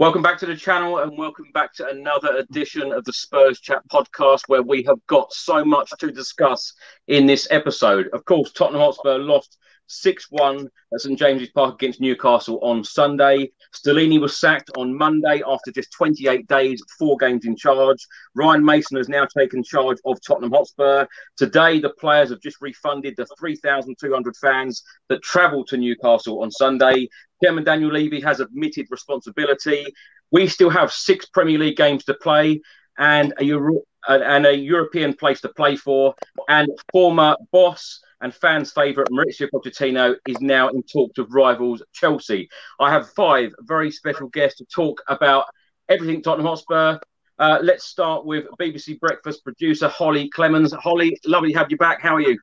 Welcome back to the channel and welcome back to another edition of the Spurs Chat podcast where we have got so much to discuss in this episode. Of course, Tottenham Hotspur lost 6 1 at St James's Park against Newcastle on Sunday. Stellini was sacked on Monday after just 28 days, four games in charge. Ryan Mason has now taken charge of Tottenham Hotspur. Today, the players have just refunded the 3,200 fans that travelled to Newcastle on Sunday. Chairman Daniel Levy has admitted responsibility. We still have six Premier League games to play and a, Euro- and a European place to play for. And former boss and fans' favourite Maurizio Pochettino is now in talks with rivals Chelsea. I have five very special guests to talk about everything Tottenham Hotspur. Uh, let's start with BBC Breakfast producer Holly Clemens. Holly, lovely to have you back. How are you?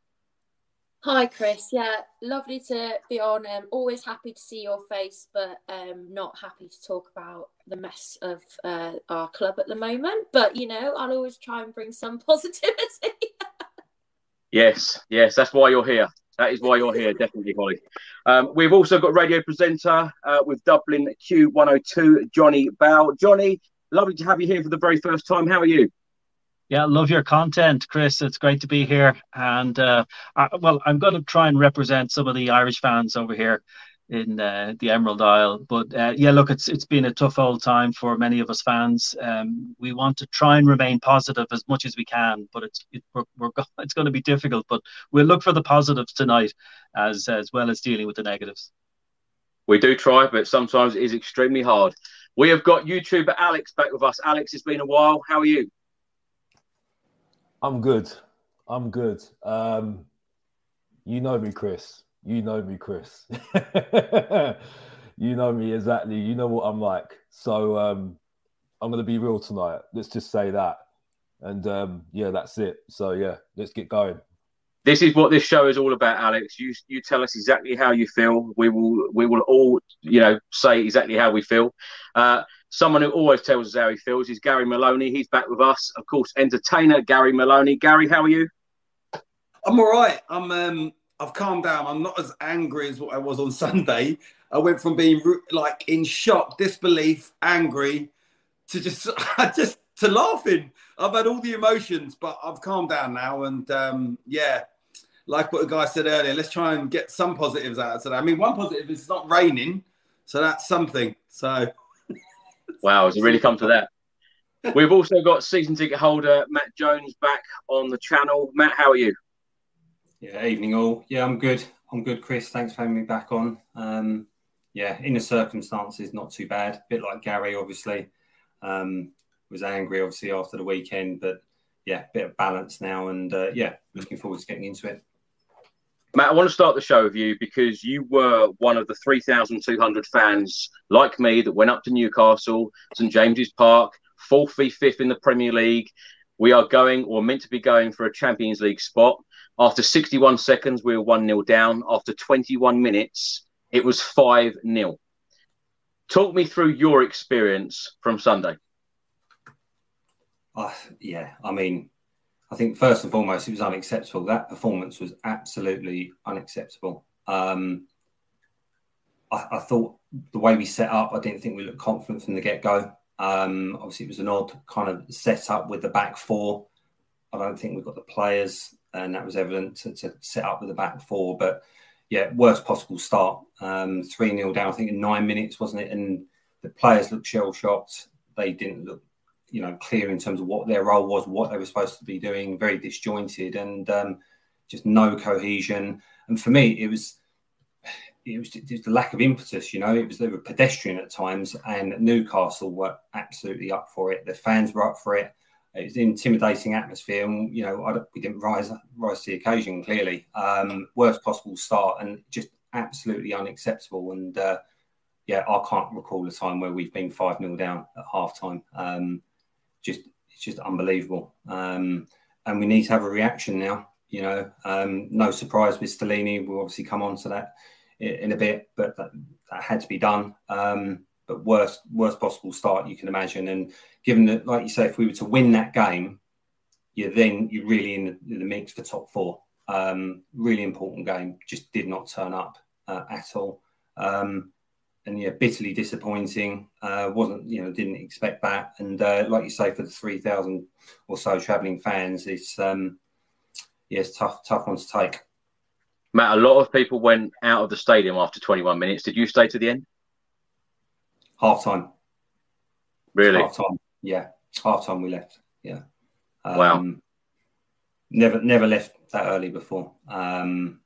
Hi, Chris. Yeah, lovely to be on. Um, always happy to see your face, but um, not happy to talk about the mess of uh, our club at the moment. But you know, I'll always try and bring some positivity. yes, yes, that's why you're here. That is why you're here, definitely, Holly. Um, we've also got radio presenter uh, with Dublin Q102, Johnny Bowe. Johnny, lovely to have you here for the very first time. How are you? Yeah, love your content, Chris. It's great to be here. And uh, I, well, I'm going to try and represent some of the Irish fans over here in uh, the Emerald Isle. But uh, yeah, look, it's it's been a tough old time for many of us fans. Um, we want to try and remain positive as much as we can, but it's it, we're, we're it's going to be difficult. But we'll look for the positives tonight, as as well as dealing with the negatives. We do try, but sometimes it is extremely hard. We have got YouTuber Alex back with us. Alex, it's been a while. How are you? I'm good. I'm good. Um, you know me, Chris. You know me, Chris. you know me exactly. You know what I'm like. So um, I'm going to be real tonight. Let's just say that. And um, yeah, that's it. So yeah, let's get going. This is what this show is all about, Alex. You you tell us exactly how you feel. We will we will all you know say exactly how we feel. Uh, someone who always tells us how he feels is Gary Maloney. He's back with us, of course, entertainer Gary Maloney. Gary, how are you? I'm all right. I'm um, I've calmed down. I'm not as angry as what I was on Sunday. I went from being like in shock, disbelief, angry, to just just to laughing. I've had all the emotions, but I've calmed down now, and um, yeah, like what the guy said earlier, let's try and get some positives out of today. I mean, one positive is it's not raining, so that's something. So Wow, has it really come to that? We've also got season ticket holder Matt Jones back on the channel. Matt, how are you? Yeah, evening all. Yeah, I'm good. I'm good, Chris. Thanks for having me back on. Um, yeah, in the circumstances, not too bad. A bit like Gary, obviously. Um, was angry, obviously, after the weekend, but yeah, bit of balance now, and uh, yeah, looking forward to getting into it. Matt, I want to start the show with you because you were one of the 3,200 fans like me that went up to Newcastle, St James's Park, fourth v fifth in the Premier League. We are going or meant to be going for a Champions League spot. After 61 seconds, we were 1 0 down. After 21 minutes, it was 5 0. Talk me through your experience from Sunday. Uh, yeah, I mean, I think first and foremost, it was unacceptable. That performance was absolutely unacceptable. Um, I, I, thought the way we set up, I didn't think we looked confident from the get go. Um, obviously, it was an odd kind of setup with the back four. I don't think we've got the players, and that was evident to, to set up with the back four. But yeah, worst possible start. Um, 3 0 down, I think, in nine minutes, wasn't it? And the players looked shell shocked. They didn't look, you know, clear in terms of what their role was, what they were supposed to be doing, very disjointed, and um, just no cohesion. And for me, it was it was, the lack of impetus. You know, it was they were pedestrian at times, and Newcastle were absolutely up for it. The fans were up for it. It was an intimidating atmosphere, and you know, we didn't rise rise to the occasion. Clearly, um, worst possible start, and just absolutely unacceptable. And uh, yeah, I can't recall a time where we've been five 0 down at half time. Um, just it's just unbelievable. Um, and we need to have a reaction now. You know, um, no surprise with Stellini. We'll obviously come on to that in a bit, but that, that had to be done. Um, but worst worst possible start you can imagine. And given that, like you say, if we were to win that game, you're then you're really in the, the mix for top four. Um, really important game. Just did not turn up uh, at all. Um, and yeah, bitterly disappointing. Uh, wasn't you know didn't expect that. And uh, like you say, for the three thousand or so travelling fans, it's um, yeah, it's tough tough one to take. Matt, a lot of people went out of the stadium after 21 minutes. Did you stay to the end? Half time. Really? Half time. Yeah. Half time we left. Yeah. Um, wow. Never, never left that early before. Um,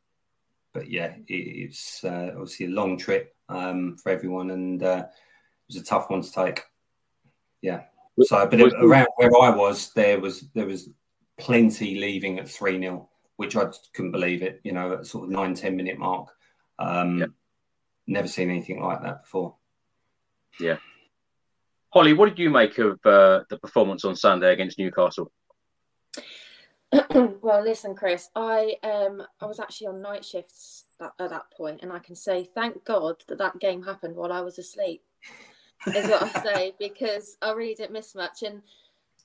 but yeah, it, it's uh, obviously a long trip um, for everyone, and uh, it was a tough one to take. Yeah. So, but around where I was, there was there was plenty leaving at three 0 which I couldn't believe it. You know, at sort of nine ten minute mark. Um, yep. Never seen anything like that before. Yeah. Holly, what did you make of uh, the performance on Sunday against Newcastle? well, listen, Chris, I um I was actually on night shifts at, at that point, and I can say thank God that that game happened while I was asleep. is what I say because I really didn't miss much, and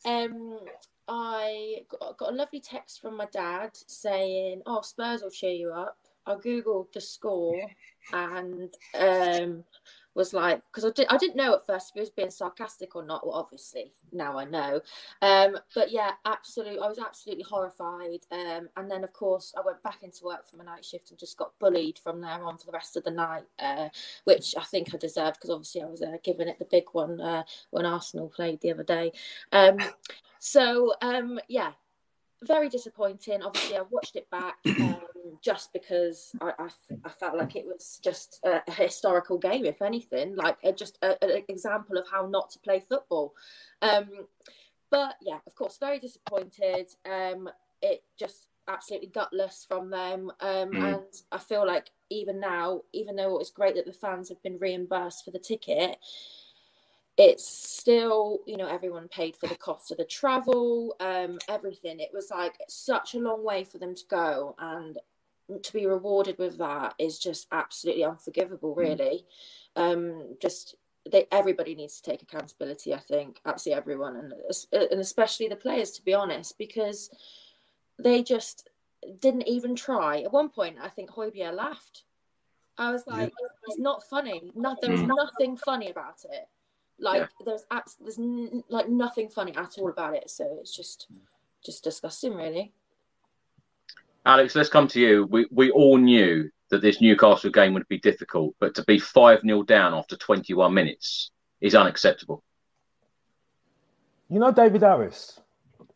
um I got, got a lovely text from my dad saying, "Oh, Spurs will cheer you up." I googled the score and um, was like, because I, did, I didn't know at first if he was being sarcastic or not. Well, obviously now I know. Um, but yeah, absolutely, I was absolutely horrified. Um, and then of course I went back into work for my night shift and just got bullied from there on for the rest of the night, uh, which I think I deserved because obviously I was uh, giving it the big one uh, when Arsenal played the other day. Um, so um, yeah, very disappointing. Obviously, I watched it back um, just because I, I, I, felt like it was just a, a historical game, if anything, like a, just an example of how not to play football. Um, but yeah, of course, very disappointed. Um, it just absolutely gutless from them, um, mm. and I feel like even now, even though it's great that the fans have been reimbursed for the ticket it's still you know everyone paid for the cost of the travel um everything it was like such a long way for them to go and to be rewarded with that is just absolutely unforgivable mm. really mm. um just they everybody needs to take accountability i think absolutely everyone and and especially the players to be honest because they just didn't even try at one point i think Højbjerg laughed i was like yeah. it's not funny not there's mm. nothing funny about it like yeah. there's abs- there's n- like nothing funny at all about it. So it's just just disgusting, really. Alex, let's come to you. We we all knew that this Newcastle game would be difficult, but to be five 0 down after 21 minutes is unacceptable. You know, David Harris,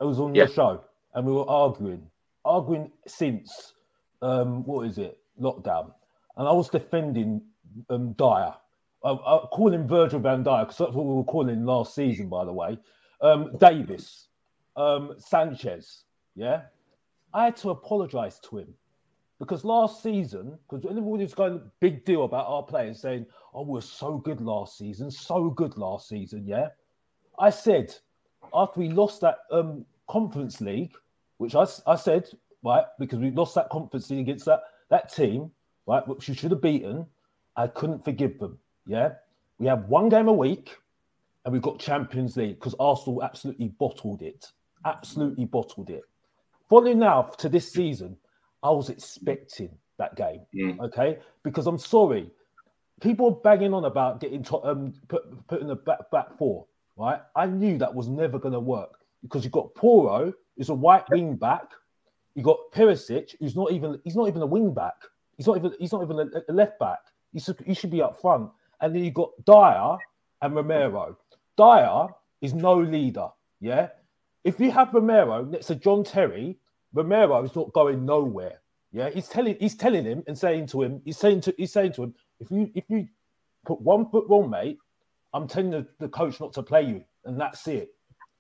I was on yeah. your show, and we were arguing, arguing since um, what is it, lockdown, and I was defending um, Dier I, I call him Virgil van Dijk because what we were calling last season, by the way. Um, Davies, um, Sanchez, yeah. I had to apologise to him because last season, because everybody was going big deal about our players saying, "Oh, we are so good last season, so good last season," yeah. I said after we lost that um, Conference League, which I, I said, right, because we lost that Conference League against that, that team, right, which we should have beaten, I couldn't forgive them. Yeah. We have one game a week and we've got Champions League because Arsenal absolutely bottled it. Absolutely bottled it. Following now to this season, I was expecting that game. Mm. Okay. Because I'm sorry, people are banging on about getting to, um, put, putting the back, back four, right? I knew that was never going to work because you've got Porro, who's a right wing back. You got Perisic, who's not even he's not even a wing back. He's not even he's not even a, a left back. He should, he should be up front. And then you got Dier and Romero. Dier is no leader. Yeah. If you have Romero next to John Terry, Romero is not going nowhere. Yeah. He's telling he's telling him and saying to him, he's saying to he's saying to him, if you if you put one foot wrong, mate, I'm telling the, the coach not to play you, and that's it.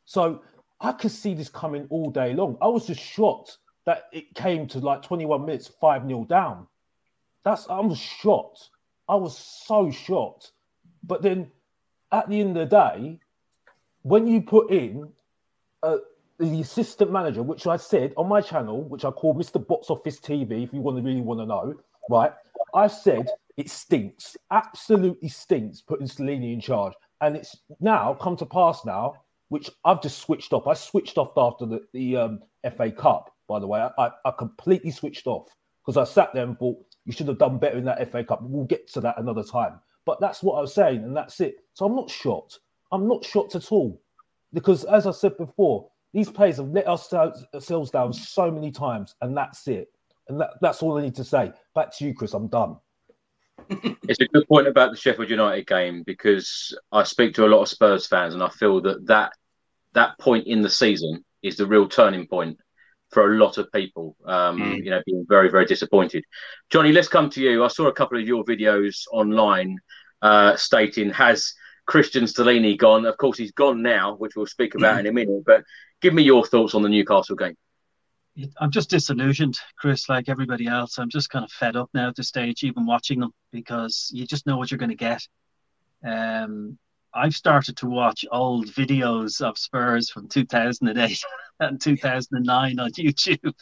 So I could see this coming all day long. I was just shocked that it came to like 21 minutes, 5 0 down. That's I'm shocked. I was so shocked. But then at the end of the day, when you put in uh, the assistant manager, which I said on my channel, which I call Mr. Box Office TV, if you want to really want to know, right? I said it stinks, absolutely stinks, putting Stellini in charge. And it's now come to pass now, which I've just switched off. I switched off after the, the um, FA Cup, by the way. I, I completely switched off because I sat there and thought, you should have done better in that FA Cup. We'll get to that another time. But that's what I was saying, and that's it. So I'm not shocked. I'm not shocked at all. Because as I said before, these players have let ourselves down so many times, and that's it. And that, that's all I need to say. Back to you, Chris. I'm done. it's a good point about the Sheffield United game because I speak to a lot of Spurs fans, and I feel that that that point in the season is the real turning point for a lot of people. Um, mm. You know, being very very disappointed. Johnny, let's come to you. I saw a couple of your videos online uh, stating has Cristian Stellini gone? Of course, he's gone now, which we'll speak about mm. in a minute. But give me your thoughts on the Newcastle game. I'm just disillusioned, Chris, like everybody else. I'm just kind of fed up now at this stage, even watching them, because you just know what you're going to get. Um, I've started to watch old videos of Spurs from 2008 and 2009 on YouTube.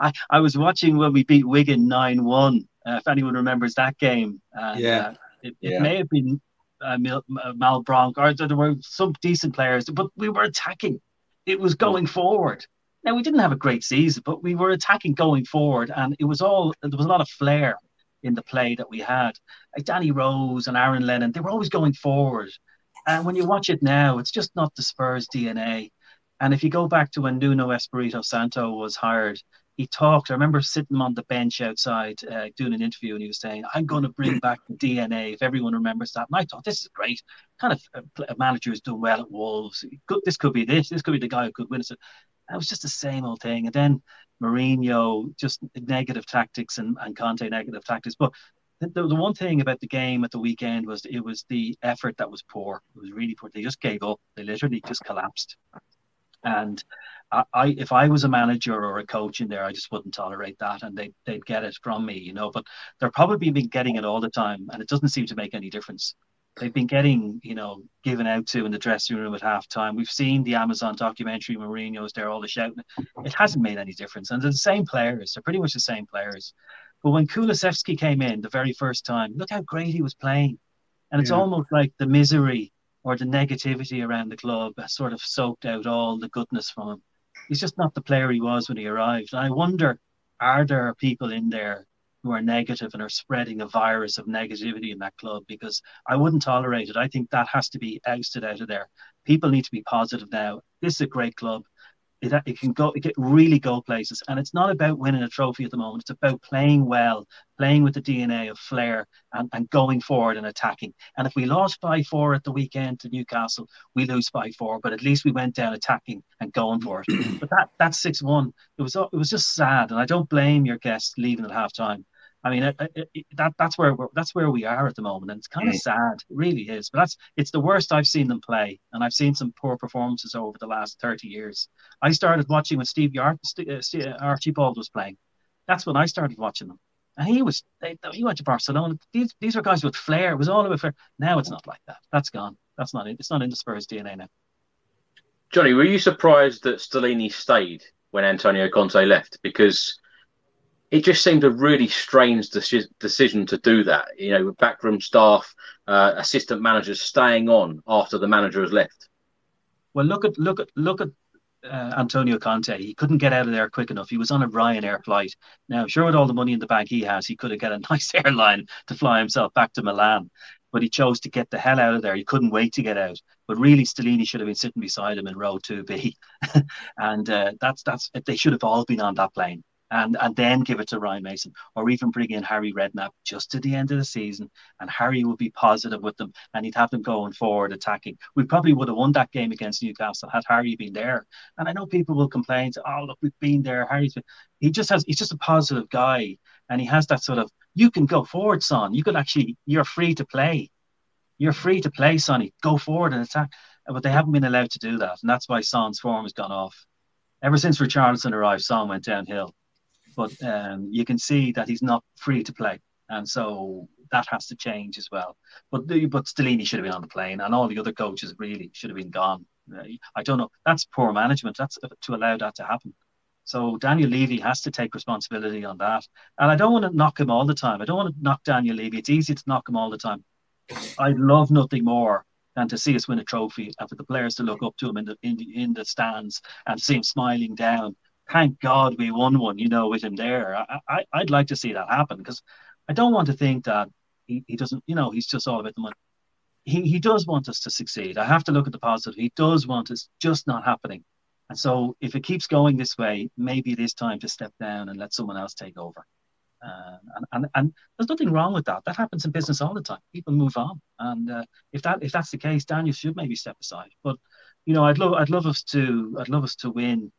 I, I was watching when we beat Wigan 9 1, uh, if anyone remembers that game. And, yeah. Uh, it, it yeah. may have been uh, Mal, Malbranque, or there were some decent players, but we were attacking. It was going forward. Now we didn't have a great season, but we were attacking going forward, and it was all there was a lot of flair in the play that we had. Like Danny Rose and Aaron Lennon, they were always going forward. And when you watch it now, it's just not the Spurs DNA. And if you go back to when Nuno Espirito Santo was hired, he talked. I remember sitting on the bench outside uh, doing an interview, and he was saying, "I'm going to bring back the DNA." If everyone remembers that, and I thought this is great. Kind of a, a manager who's done well at Wolves. Could, this could be this. This could be the guy who could win us. It was just the same old thing. And then Mourinho, just negative tactics and, and Conte negative tactics. But the, the one thing about the game at the weekend was it was the effort that was poor. It was really poor. They just gave up. They literally just collapsed. And I, I, if I was a manager or a coach in there, I just wouldn't tolerate that, and they they'd get it from me, you know. But they're probably been getting it all the time, and it doesn't seem to make any difference they've been getting, you know, given out to in the dressing room at halftime. We've seen the Amazon documentary, Mourinho's there, all the shouting. It hasn't made any difference. And they're the same players. They're pretty much the same players. But when Kulusevski came in the very first time, look how great he was playing. And it's yeah. almost like the misery or the negativity around the club has sort of soaked out all the goodness from him. He's just not the player he was when he arrived. And I wonder, are there people in there who are negative and are spreading a virus of negativity in that club because I wouldn't tolerate it. I think that has to be ousted out of there. People need to be positive now. This is a great club. It, it can go, it can really go places. And it's not about winning a trophy at the moment. It's about playing well, playing with the DNA of flair and, and going forward and attacking. And if we lost by four at the weekend to Newcastle, we lose by four, but at least we went down attacking and going for it. but that, that 6 1, it was, it was just sad. And I don't blame your guests leaving at half time I mean, it, it, it, that that's where that's where we are at the moment, and it's kind of mm. sad. It really is. But that's it's the worst I've seen them play, and I've seen some poor performances over the last thirty years. I started watching when Steve Yard, uh, uh, Archibald was playing. That's when I started watching them, and he was they, he went to Barcelona. These these were guys with flair. It was all about flair. Now it's not like that. That's gone. That's not it. It's not in the Spurs DNA now. Johnny, were you surprised that Stellini stayed when Antonio Conte left? Because it just seemed a really strange deci- decision to do that. You know, with backroom staff, uh, assistant managers staying on after the manager has left. Well, look at look at look at uh, Antonio Conte. He couldn't get out of there quick enough. He was on a Ryanair flight. Now, sure, with all the money in the bank he has, he could have got a nice airline to fly himself back to Milan. But he chose to get the hell out of there. He couldn't wait to get out. But really, Stellini should have been sitting beside him in row two B, and uh, that's that's they should have all been on that plane and and then give it to Ryan Mason, or even bring in Harry Redknapp just to the end of the season, and Harry would be positive with them, and he'd have them going forward, attacking. We probably would have won that game against Newcastle had Harry been there. And I know people will complain, "Oh, look, we've been there." Harry's been. He just has. He's just a positive guy, and he has that sort of. You can go forward, son. You can actually. You're free to play. You're free to play, Sonny. Go forward and attack. But they haven't been allowed to do that, and that's why Son's form has gone off. Ever since Richarlison arrived, Son went downhill but um, you can see that he's not free to play, and so that has to change as well. But but Stellini should have been on the plane, and all the other coaches really should have been gone. I don't know. That's poor management. That's to allow that to happen. So Daniel Levy has to take responsibility on that. And I don't want to knock him all the time. I don't want to knock Daniel Levy. It's easy to knock him all the time. I'd love nothing more than to see us win a trophy and for the players to look up to him in the in the, in the stands and see him smiling down thank God we won one, you know, with him there. I, I, would like to see that happen because I don't want to think that he, he doesn't, you know, he's just all about the money. He, he does want us to succeed. I have to look at the positive. He does want us, just not happening. And so if it keeps going this way, maybe it is time to step down and let someone else take over. Uh, and, and and there's nothing wrong with that. That happens in business all the time. People move on, and uh, if that if that's the case, Daniel should maybe step aside. But you know, I'd love I'd love us to I'd love us to win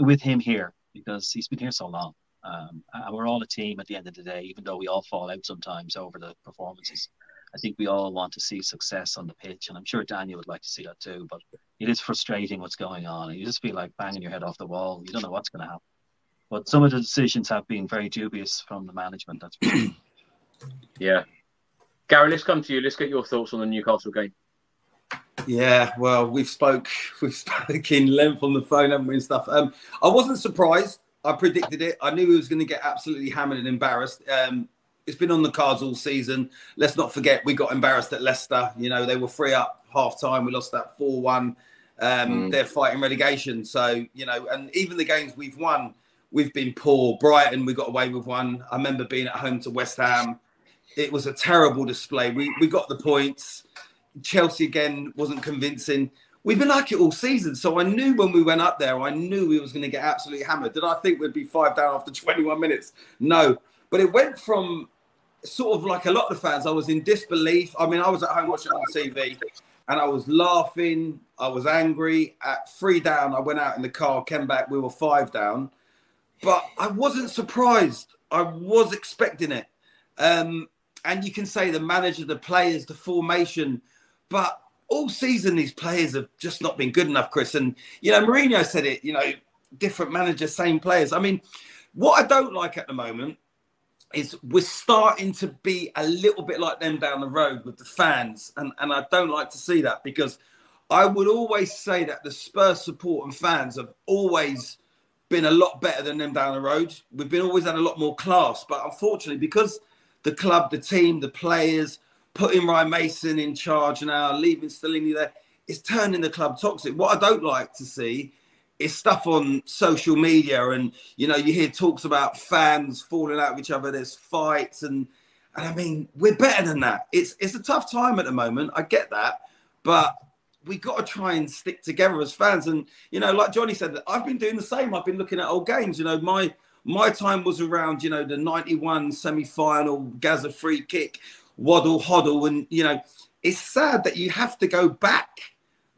with him here because he's been here so long. Um, and we're all a team at the end of the day, even though we all fall out sometimes over the performances. I think we all want to see success on the pitch, and I'm sure Daniel would like to see that too. But it is frustrating what's going on. You just feel like banging your head off the wall. You don't know what's going to happen. But some of the decisions have been very dubious from the management. That's yeah. Gary, let's come to you. Let's get your thoughts on the Newcastle game. Yeah, well, we've spoke we've spoken length on the phone, haven't we, and stuff. Um, I wasn't surprised. I predicted it. I knew he was going to get absolutely hammered and embarrassed. Um, it's been on the cards all season. Let's not forget we got embarrassed at Leicester. You know, they were free up half time. We lost that 4 1. Um, mm. They're fighting relegation. So, you know, and even the games we've won, we've been poor. Brighton, we got away with one. I remember being at home to West Ham. It was a terrible display. We, we got the points. Chelsea again wasn't convincing. We've been like it all season. So I knew when we went up there, I knew we was going to get absolutely hammered. Did I think we'd be five down after 21 minutes? No. But it went from sort of like a lot of the fans, I was in disbelief. I mean, I was at home watching on TV and I was laughing. I was angry. At three down, I went out in the car, came back, we were five down. But I wasn't surprised. I was expecting it. Um, and you can say the manager, the players, the formation but all season, these players have just not been good enough, Chris. And, you know, Mourinho said it, you know, different managers, same players. I mean, what I don't like at the moment is we're starting to be a little bit like them down the road with the fans. And, and I don't like to see that because I would always say that the Spurs support and fans have always been a lot better than them down the road. We've been always had a lot more class. But unfortunately, because the club, the team, the players, putting Ryan Mason in charge now, leaving Stellini there, it's turning the club toxic. What I don't like to see is stuff on social media, and you know, you hear talks about fans falling out with each other. There's fights, and and I mean, we're better than that. It's it's a tough time at the moment. I get that, but we got to try and stick together as fans. And you know, like Johnny said, I've been doing the same. I've been looking at old games. You know, my my time was around, you know, the 91 semi-final Gazza free kick waddle hoddle and you know it's sad that you have to go back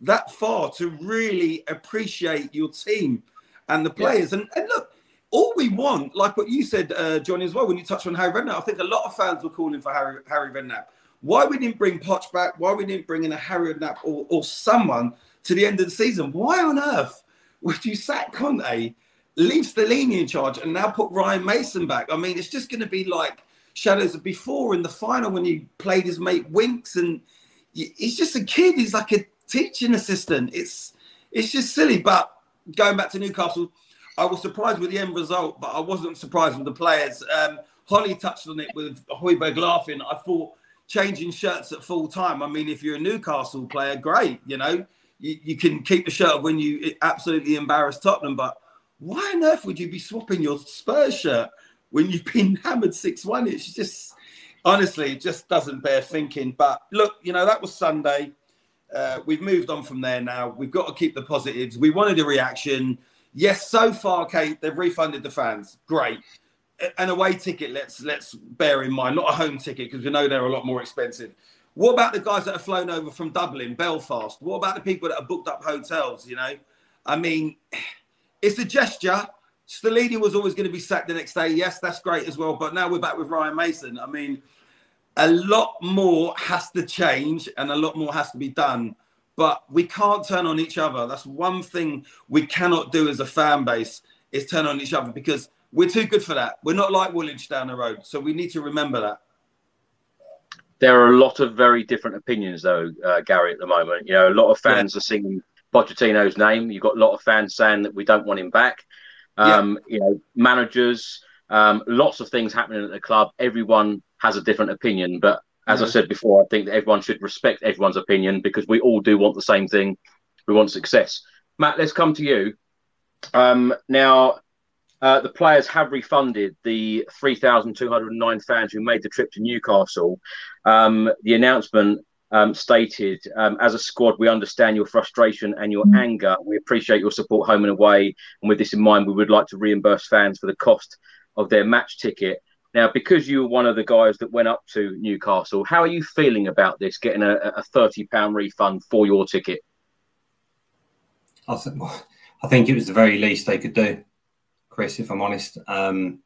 that far to really appreciate your team and the players. Yeah. and, and look all we want like what you said uh, johnny as well when you touched on harry redknapp i think a lot of fans were calling for harry harry redknapp. Why we didn't bring Poch back? Why we didn't bring in a harry redknapp or, or someone to the end of the season? Why on earth would you sack conte leave Stellini in charge and now put ryan mason back? I mean it's just going to be like shadows of before in the final when he played his mate Winks, and he's just a kid. He's like a teaching assistant. It's it's just silly. But going back to Newcastle, I was surprised with the end result, but I wasn't surprised with the players. Um, Holly touched on it with Højbjerg laughing. I thought changing shirts at full time. I mean, if you're a Newcastle player, great. You know, you, you can keep the shirt when you absolutely embarrass Tottenham. But why on earth would you be swapping your Spurs shirt when you've been hammered six one? It's just honestly, it just doesn't bear thinking. But look, you know, that was Sunday. Uh, we've moved on from there now. We've got to keep the positives. We wanted a reaction. Yes, so far, Kate, they've refunded the fans. Great. An away ticket, let's let's bear in mind, not a home ticket because we know they're a lot more expensive. What about the guys that have flown over from Dublin, Belfast? What about the people that have booked up hotels? You know, I mean, it's a gesture. Stellini was always going to be sacked the next day. Yes, that's great as well. But now we're back with Ryan Mason. I mean, a lot more has to change and a lot more has to be done. But we can't turn on each other. That's one thing we cannot do as a fan base is turn on each other because we're too good for that. We're not like Woolwich down the road. So we need to remember that. There are a lot of very different opinions, though, uh, Gary, at the moment. You know, a lot of fans yeah. are singing Pochettino's name. You've got a lot of fans saying that we don't want him back. Um, yeah. You know, managers, um, lots of things happening at the club. Everyone has a different opinion. But as. I said before, I think that everyone should respect everyone's opinion because we all do want the same thing. We want success. Matt, let's come to you. Um, now, uh, the players have refunded the 3,209 fans who made the trip to Newcastle. Um, the announcement um, stated, um, as a squad, we understand your frustration and your mm. anger. We appreciate your support home and away. And with this in mind, we would like to reimburse fans for the cost of their match ticket. Now, because you were one of the guys that went up to Newcastle, how are you feeling about this, getting a, a £30 refund for your ticket? I, th- I think it was the very least they could do, Chris, if I'm honest. Um,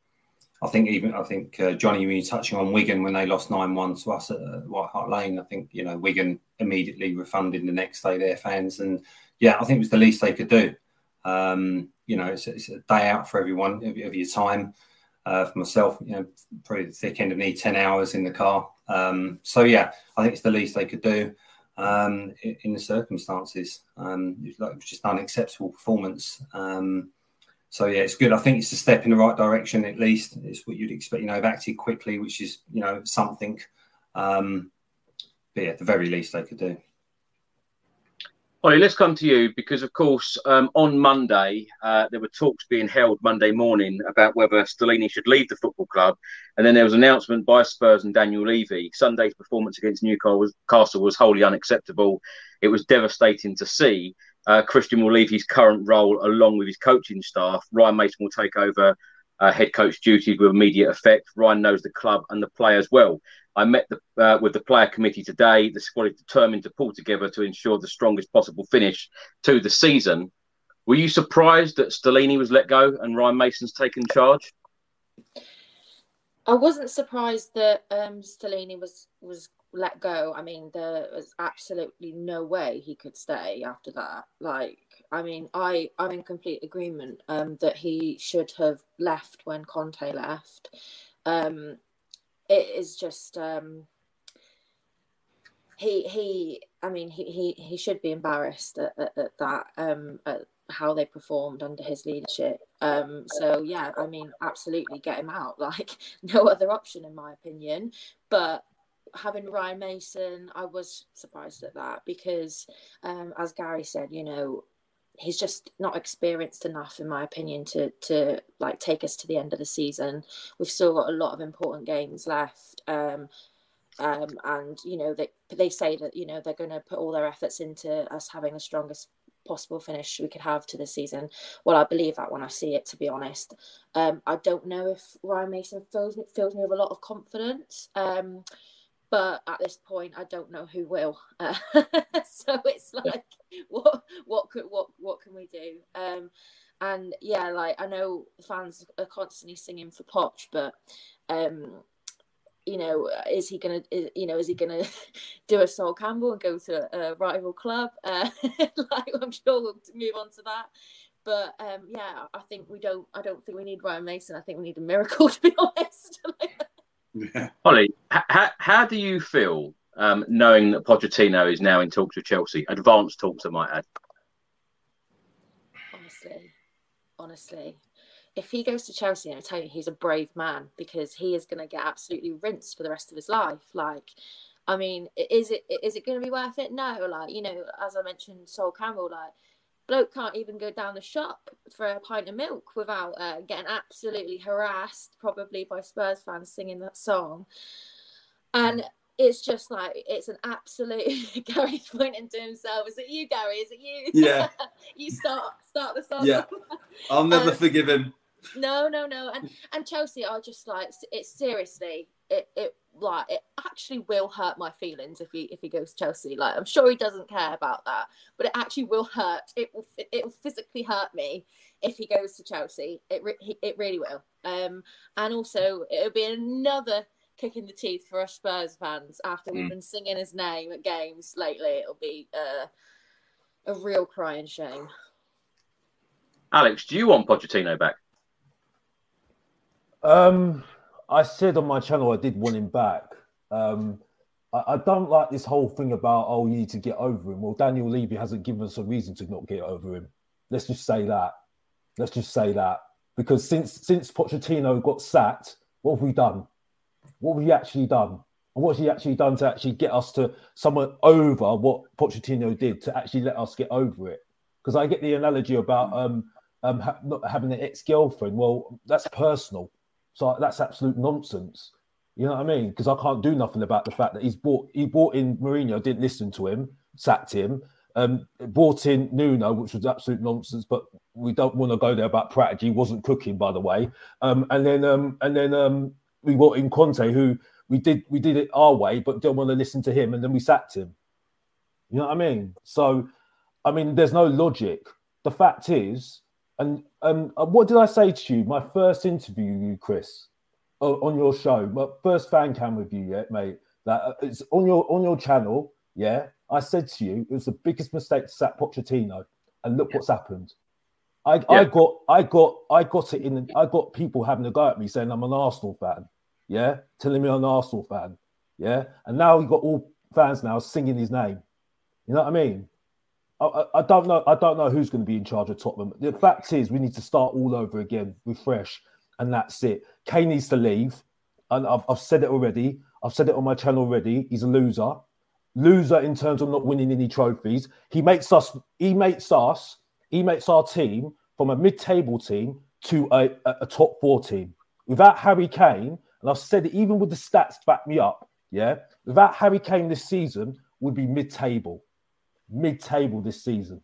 I think even I think uh, Johnny, when you're touching on Wigan when they lost nine one to us at uh, White Hart Lane, I think you know Wigan immediately refunded the next day their fans, and yeah, I think it was the least they could do. Um, you know, it's, it's, a day out for everyone of, of your time uh, for myself, you know, probably the thick end of me, 10 hours in the car. Um, so, yeah, I think it's the least they could do um, in, the circumstances. Um, it, was like, it was just an unacceptable performance. So, yeah, it's good. I think it's a step in the right direction, at least. It's what you'd expect. You know, they've acted quickly, which is, you know, something. Um, but, yeah, at the very least they could do. Holly, let's come to you because, of course, um, on Monday uh, there were talks being held Monday morning about whether Stellini should leave the football club, and then there was an announcement by Spurs and Daniel Levy. Sunday's performance against Newcastle was wholly unacceptable. It was devastating to see. Uh, Christian will leave his current role along with his coaching staff. Ryan Mason will take over uh, head coach duties with immediate effect. Ryan knows the club and the players well. I met the, uh, with the player committee today. The squad is determined to pull together to ensure the strongest possible finish to the season. Were you surprised that Stellini was let go and Ryan Mason's taken charge? I wasn't surprised that um, Stellini was was let go. I mean, there was absolutely no way he could stay after that. Like, I mean, I I'm in complete agreement um, that he should have left when Conte left. Um, it is just um, he he. I mean, he he, he should be embarrassed at, at, at that um, at how they performed under his leadership. Um, so yeah, I mean, absolutely get him out. Like no other option, in my opinion. But having Ryan Mason, I was surprised at that because, um, as Gary said, you know, he's just not experienced enough in my opinion to to like take us to the end of the season we've still got a lot of important games left um um and you know they they say that you know they're going to put all their efforts into us having the strongest possible finish we could have to the season. Well i believe that when i see it to be honest. Um i don't know if ryan mason fills me fills me with a lot of confidence um but at this point i don't know who will. Uh, so it's like what what could what what can we do? Um and yeah like i know fans are constantly singing for Poch but um you know is he gonna is, you know is he gonna do a Sol Campbell and go to a, a rival club uh, like i'm sure we'll move on to that but um yeah i think we don't i don't think we need ryan mason i think we need a miracle to be honest yeah. Holly, how, how do you feel um, knowing that Pochettino is now in talks with Chelsea? Advanced talks, I might add. Honestly, honestly. If he goes to Chelsea, I tell you, he's a brave man because he is going to get absolutely rinsed for the rest of his life. Like, I mean, is it is it going to be worth it? No. Like, you know, as I mentioned, Sol Campbell, like, bloke can't even go down the shop for a pint of milk without uh, getting absolutely harassed, probably by Spurs fans singing that song. And it's just like it's an absolute Gary's pointing to himself. Is it you, Gary? Is it you? Yeah. you start start the song. Yeah. I'll never Um, forgive him. No, no, no. And and Chelsea are just like it's seriously it it like it actually will hurt my feelings if he if he goes to Chelsea. Like I'm sure he doesn't care about that, but it actually will hurt. It will it will physically hurt me if he goes to Chelsea. It re- it really will. Um, and also it'll be another kick in the teeth for us Spurs fans after we've Mm. been singing his name at games lately. It'll be uh, a real crying shame. Alex, do you want Pochettino back? Um, I said on my channel I did want him back. Um, I, I don't like this whole thing about oh you need to get over him. Well, Daniel Levy hasn't given us a reason to not get over him. Let's just say that. Let's just say that because since since Pochettino got sacked, what have we done? What have we actually done? And what's he actually done to actually get us to somewhere over what Pochettino did to actually let us get over it? Because I get the analogy about um, um, ha- not having an ex-girlfriend. Well, that's personal. So that's absolute nonsense. You know what I mean? Because I can't do nothing about the fact that he's bought he bought in Mourinho, didn't listen to him, sacked him. Um, bought in Nuno, which was absolute nonsense. But we don't want to go there about Pratt. He wasn't cooking, by the way. Um, and then um, and then um, we bought in Conte, who we did we did it our way, but don't want to listen to him, and then we sacked him. You know what I mean? So, I mean, there's no logic. The fact is, and um, uh, what did I say to you? My first interview, you Chris, on your show, my first fan cam with you, yeah, mate. That uh, it's on your on your channel, yeah. I said to you, it was the biggest mistake to sack Pochettino, and look what's happened. I, I got I got I got it in. I got people having a go at me saying I'm an Arsenal fan, yeah, telling me I'm an Arsenal fan, yeah, and now we got all fans now singing his name. You know what I mean? I, I, don't know. I don't know who's going to be in charge of Tottenham. The fact is, we need to start all over again, refresh, and that's it. Kane needs to leave, and I've, I've said it already. I've said it on my channel already. He's a loser, loser in terms of not winning any trophies. He makes us. He makes us. He makes our team from a mid-table team to a, a, a top four team. Without Harry Kane, and I've said it even with the stats back me up. Yeah, without Harry Kane this season, would be mid-table mid-table this season.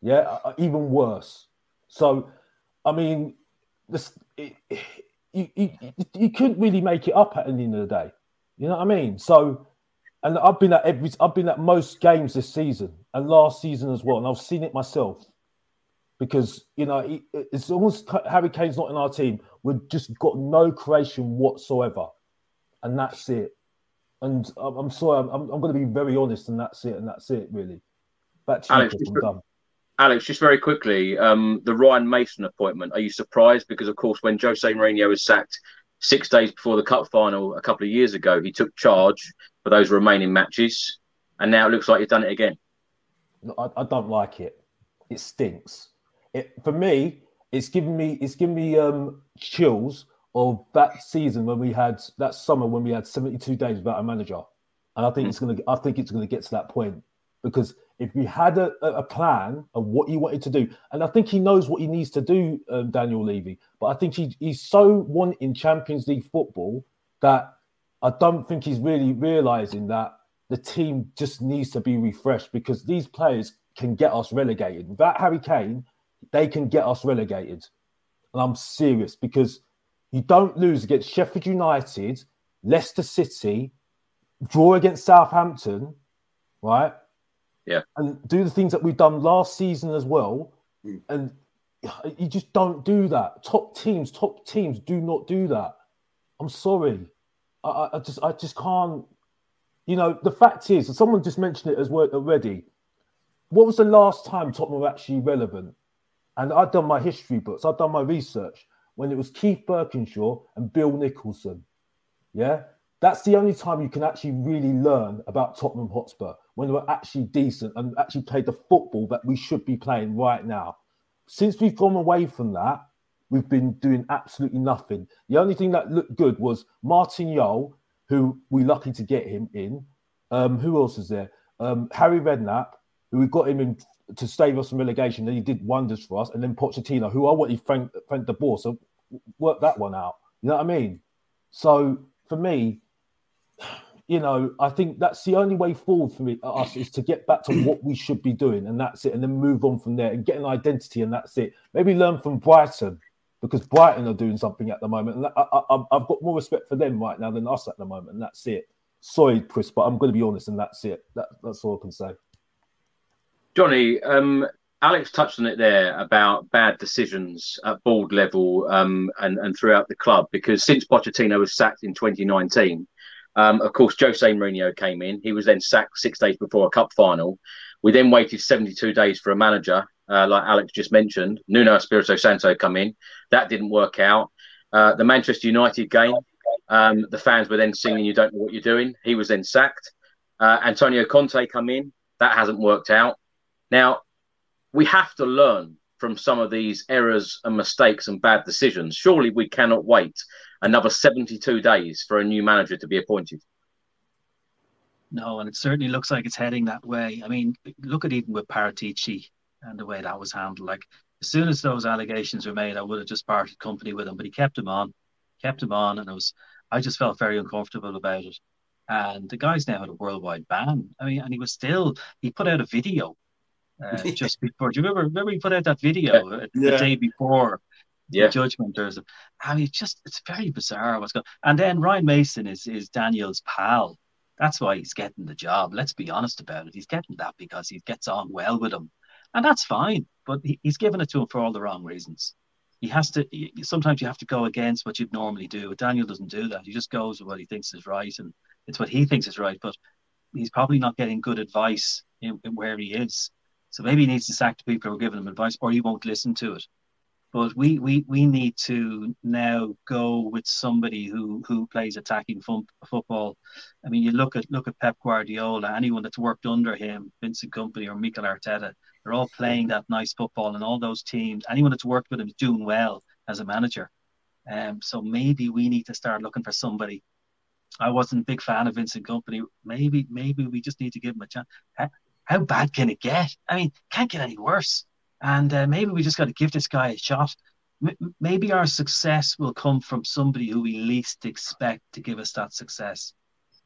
Yeah, uh, uh, even worse. So, I mean, this it, it- you, you you couldn't really make it up at the end of the day. You know what I mean? So, and I've been at every I've been at most games this season and last season as well, and I've seen it myself. Because you know it- it's almost Harry Kane's not in our team. We've just got no creation whatsoever, and that's it. And I'm, I'm sorry, I'm, I'm going to be very honest, and that's it, and that's it, really. Back to Alex, just. Alex, just very quickly, um, the Ryan Mason appointment. Are you surprised? Because of course, when Jose Mourinho was sacked six days before the cup final a couple of years ago, he took charge for those remaining matches, and now it looks like he's done it again. I, I don't like it. It stinks. It for me, it's given me it's given me um chills of that season when we had that summer when we had 72 days without a manager. And I think it's gonna I think it's gonna get to that point because if you had a, a plan of what you wanted to do, and I think he knows what he needs to do, um, Daniel Levy, but I think he, he's so wanting Champions League football that I don't think he's really realizing that the team just needs to be refreshed because these players can get us relegated. Without Harry Kane, they can get us relegated. And I'm serious because you don't lose against Sheffield United, Leicester City, draw against Southampton, right? Yeah. And do the things that we've done last season as well. Hmm. And you just don't do that. Top teams, top teams do not do that. I'm sorry. I, I- I just I just can't. You know, the fact is, someone just mentioned it as well already. What was the last time Tottenham were actually relevant? And I've done my history books, I've done my research when it was Keith Birkinshaw and Bill Nicholson. Yeah, that's the only time you can actually really learn about Tottenham Hotspur when they were actually decent and actually played the football that we should be playing right now. since we've gone away from that, we've been doing absolutely nothing. The only thing that looked good was Martin Jol, who we lucky to get him in. Um, who else is there? Um, Harry Redknapp, who we got him in to save us from relegation, and he did wonders for us. And then Pochettino, who I wanted Frank thank the boss. so work that one out. You know what I mean? So for me, you know, I think that's the only way forward for me us is to get back to what we should be doing, and that's it, and then move on from there and get an identity, and that's it. Maybe learn from Brighton because Brighton are doing something at the moment, and I, have got more respect for them right now than us at the moment, and that's it. Sorry, Chris, but I'm going to be honest, and that's it. That, that's all I can say. Johnny, um, Alex touched on it there about bad decisions at board level um, and, and throughout the club because since Pochettino was sacked in 2019, um, of course, Jose Mourinho came in. He was then sacked six days before a cup final. We then waited 72 days for a manager, uh, like Alex just mentioned. Nuno Espirito Santo come in. That didn't work out. Uh, the Manchester United game, um, the fans were then singing, "You don't know what you're doing." He was then sacked. Uh, Antonio Conte come in. That hasn't worked out. Now, we have to learn from some of these errors and mistakes and bad decisions. Surely we cannot wait another 72 days for a new manager to be appointed. No, and it certainly looks like it's heading that way. I mean, look at even with Paratici and the way that was handled. Like, as soon as those allegations were made, I would have just parted company with him, but he kept him on, kept him on, and it was, I just felt very uncomfortable about it. And the guy's now had a worldwide ban. I mean, and he was still, he put out a video uh, just before. Do you remember? Remember he put out that video yeah. the day before yeah. judgment. There's, I mean, it's just it's very bizarre what's going. And then Ryan Mason is is Daniel's pal. That's why he's getting the job. Let's be honest about it. He's getting that because he gets on well with him, and that's fine. But he, he's given it to him for all the wrong reasons. He has to. Sometimes you have to go against what you'd normally do. Daniel doesn't do that. He just goes with what he thinks is right, and it's what he thinks is right. But he's probably not getting good advice in, in where he is. So maybe he needs to sack the people who are giving him advice, or he won't listen to it. But we we we need to now go with somebody who who plays attacking football. I mean, you look at look at Pep Guardiola, anyone that's worked under him, Vincent Kompany or Mikel Arteta, they're all playing that nice football, and all those teams, anyone that's worked with him is doing well as a manager. Um, so maybe we need to start looking for somebody. I wasn't a big fan of Vincent Kompany. Maybe maybe we just need to give him a chance how bad can it get? I mean, can't get any worse. And uh, maybe we just got to give this guy a shot. M- maybe our success will come from somebody who we least expect to give us that success.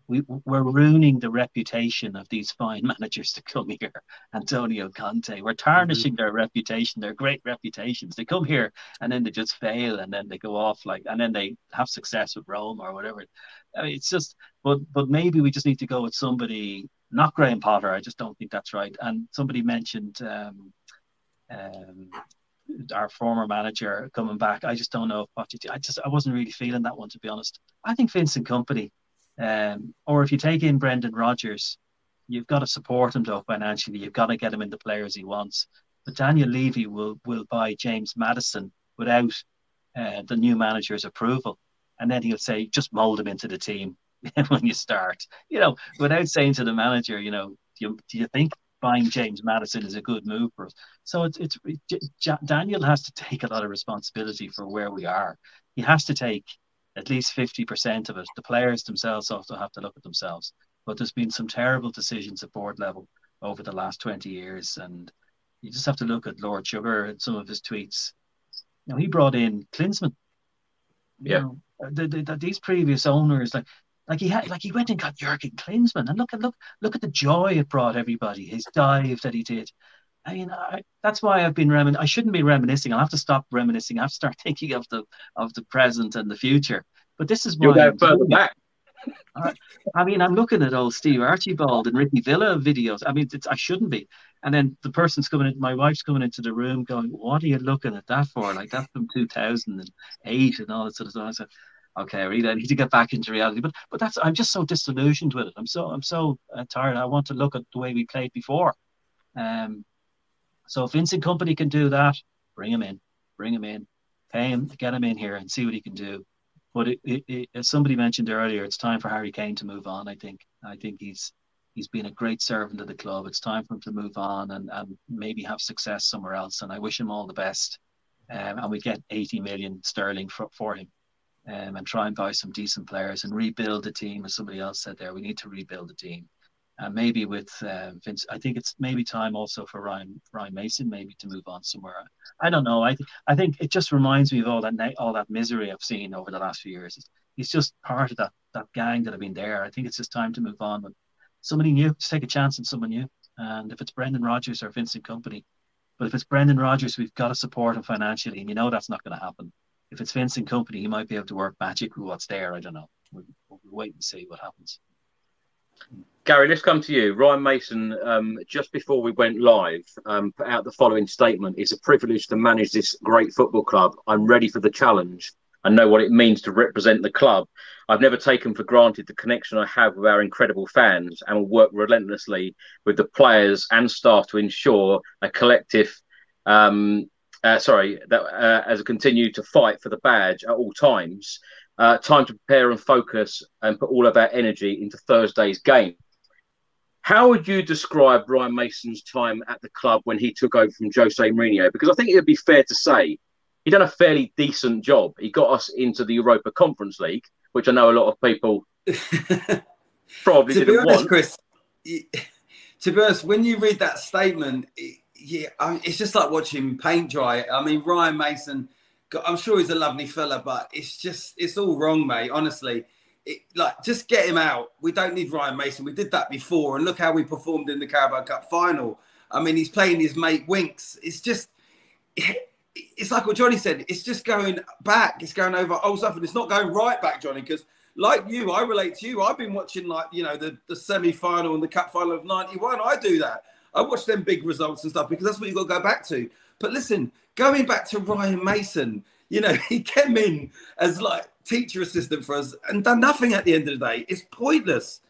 We, we're ruining the reputation of these fine managers to come here. Antonio Conte, we're tarnishing mm-hmm. their reputation, their great reputations. They come here and then they just fail, and then they go off like, and then they have success with Rome or whatever. I mean, it's just, but but maybe we just need to go with somebody not Graham Potter. I just don't think that's right. And somebody mentioned um, um, our former manager coming back. I just don't know what you. I just I wasn't really feeling that one to be honest. I think Vincent Kompany, um, or if you take in Brendan Rodgers, you've got to support him though financially. You've got to get him in the players he wants. But Daniel Levy will will buy James Maddison without uh, the new manager's approval, and then he'll say just mold him into the team when you start. You know, without saying to the manager, you know, do you, do you think buying James Maddison is a good move for us? So it's it's J- Daniel has to take a lot of responsibility for where we are. He has to take at least fifty percent of it. The players themselves also have to look at themselves. But there's been some terrible decisions at board level over the last twenty years, and you just have to look at Lord Sugar and some of his tweets. You know, he brought in Klinsmann. Yeah. You know, the, the, the, these previous owners, like like he had, like he went and got Jurgen Klinsmann, and look at look look at the joy it brought everybody. His dive that he did. I mean, I, that's why I've been remin. I shouldn't be reminiscing. I'll have to stop reminiscing. I have to start thinking of the of the present and the future. But this is why. you further back. I, I mean, I'm looking at old Steve Archibald and Ricky Villa videos. I mean, it's I shouldn't be. And then the person's coming in, my wife's coming into the room going, What are you looking at that for? Like, that's from 2008 and all that sort of stuff. I okay, I really need to get back into reality. But but that's I'm just so disillusioned with it. I'm so I'm so uh, tired. I want to look at the way we played before. Um, so if Vincent Kompany can do that, bring him in, bring him in, pay him, get him in here, and see what he can do. But it, it, it, as somebody mentioned earlier, it's time for Harry Kane to move on. I think I think he's He's been a great servant of the club. It's time for him to move on and, and maybe have success somewhere else. And I wish him all the best. Um, and we get 80 million sterling for, for him um, and try and buy some decent players and rebuild the team. As somebody else said there, we need to rebuild the team. And maybe with uh, Vince, I think it's maybe time also for Ryan Ryan Mason maybe to move on somewhere. I don't know. I think I think it just reminds me of all that all that misery I've seen over the last few years. He's just part of that that gang that have been there. I think it's just time to move on with somebody new. Just take a chance on someone new. And if it's Brendan Rodgers or Vincent Kompany, but if it's Brendan Rodgers, we've got to support him financially, and you know that's not going to happen. If it's Vincent Kompany, he might be able to work magic with what's there. I don't know. We'll, we'll wait and see what happens. Gary, let's come to you. Ryan Mason, um, just before we went live, um, put out the following statement It's a privilege to manage this great football club. I'm ready for the challenge. I know what it means to represent the club. I've never taken for granted the connection I have with our incredible fans and will work relentlessly with the players and staff to ensure a collective, um, uh, sorry, that uh, as I continue to fight for the badge at all times uh, time to prepare and focus and put all of our energy into Thursday's game. How would you describe Ryan Mason's time at the club when he took over from Jose Mourinho? Because I think it would be fair to say he done a fairly decent job. He got us into the Europa Conference League, which I know a lot of people probably to didn't be honest, want. Chris, to be honest, when you read that statement, it, yeah, I mean, it's just like watching paint dry. I mean, Ryan Mason I'm sure he's a lovely fella, but it's just it's all wrong, mate. Honestly, it, like just get him out. We don't need Ryan Mason. We did that before, and look how we performed in the Carabao Cup final. I mean, he's playing his mate Winks. It's just. It's like what Johnny said. It's just going back. It's going over old stuff, and it's not going right back, Johnny. Because like you, I relate to you. I've been watching like you know the the semi final and the cup final of '91. I do that. I watch them big results and stuff because that's what you've got to go back to. But listen, going back to Ryan Mason, you know, he came in as like teacher assistant for us and done nothing at the end of the day. It's pointless.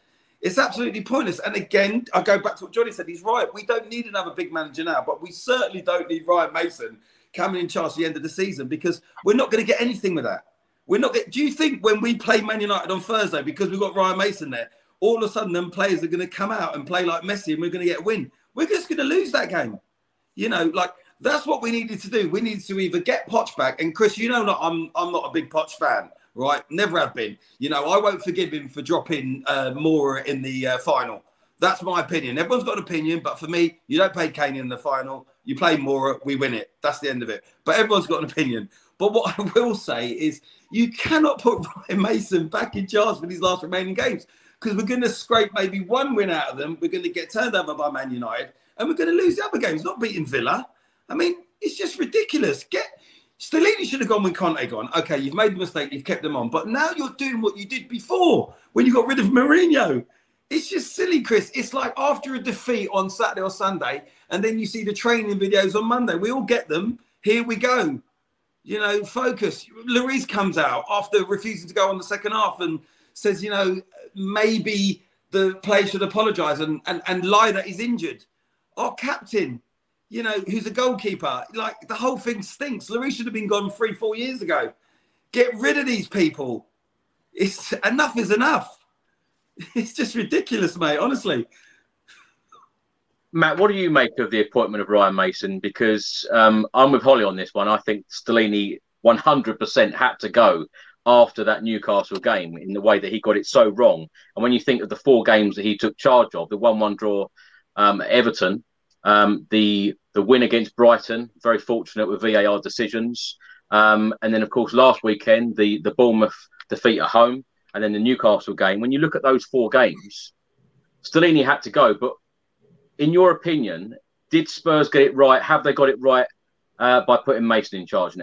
It's absolutely pointless. And again, I go back to what Johnny said. He's right. We don't need another big manager now, but we certainly don't need Ryan Mason coming in charge at the end of the season because we're not going to get anything with that. We're not. Get, do you think when we play Man United on Thursday because we've got Ryan Mason there, all of a sudden them players are going to come out and play like Messi and we're going to get a win? We're just going to lose that game. You know, like that's what we needed to do. We needed to either get Poch back, and Chris, you know, not I'm I'm not a big Poch fan, right? Never have been. You know, I won't forgive him for dropping uh, Moura in the uh, final. That's my opinion. Everyone's got an opinion, but for me, you don't play Kane in the final. You play Moura, we win it. That's the end of it. But everyone's got an opinion. But what I will say is, you cannot put Ryan Mason back in charge for these last remaining games because we're going to scrape maybe one win out of them. We're going to get turned over by Man United, and we're going to lose the other games. Not beating Villa. I mean, it's just ridiculous. Get Stellini should have gone when Conte gone. Okay, you've made the mistake, you've kept them on, but now you're doing what you did before when you got rid of Mourinho. It's just silly, Chris. It's like after a defeat on Saturday or Sunday, and then you see the training videos on Monday. We all get them. Here we go. You know, focus. Lloris comes out after refusing to go on the second half and says, you know, maybe the player should apologise and, and, and lie that he's injured. Our captain you know, who's a goalkeeper. Like the whole thing stinks. Lloris should have been gone three, four years ago. Get rid of these people. It's enough is enough. It's just ridiculous, mate. Honestly. Matt, what do you make of the appointment of Ryan Mason? Because um, I'm with Holly on this one. I think Stellini 100% had to go after that Newcastle game in the way that he got it so wrong. And when you think of the four games that he took charge of, the 1 1 draw um, Everton, um, the the win against Brighton, very fortunate with VAR decisions. Um, and then, of course, last weekend, the, the Bournemouth defeat at home, and then the Newcastle game. When you look at those four games, Stellini had to go. But in your opinion, did Spurs get it right? Have they got it right uh, by putting Mason in charge now?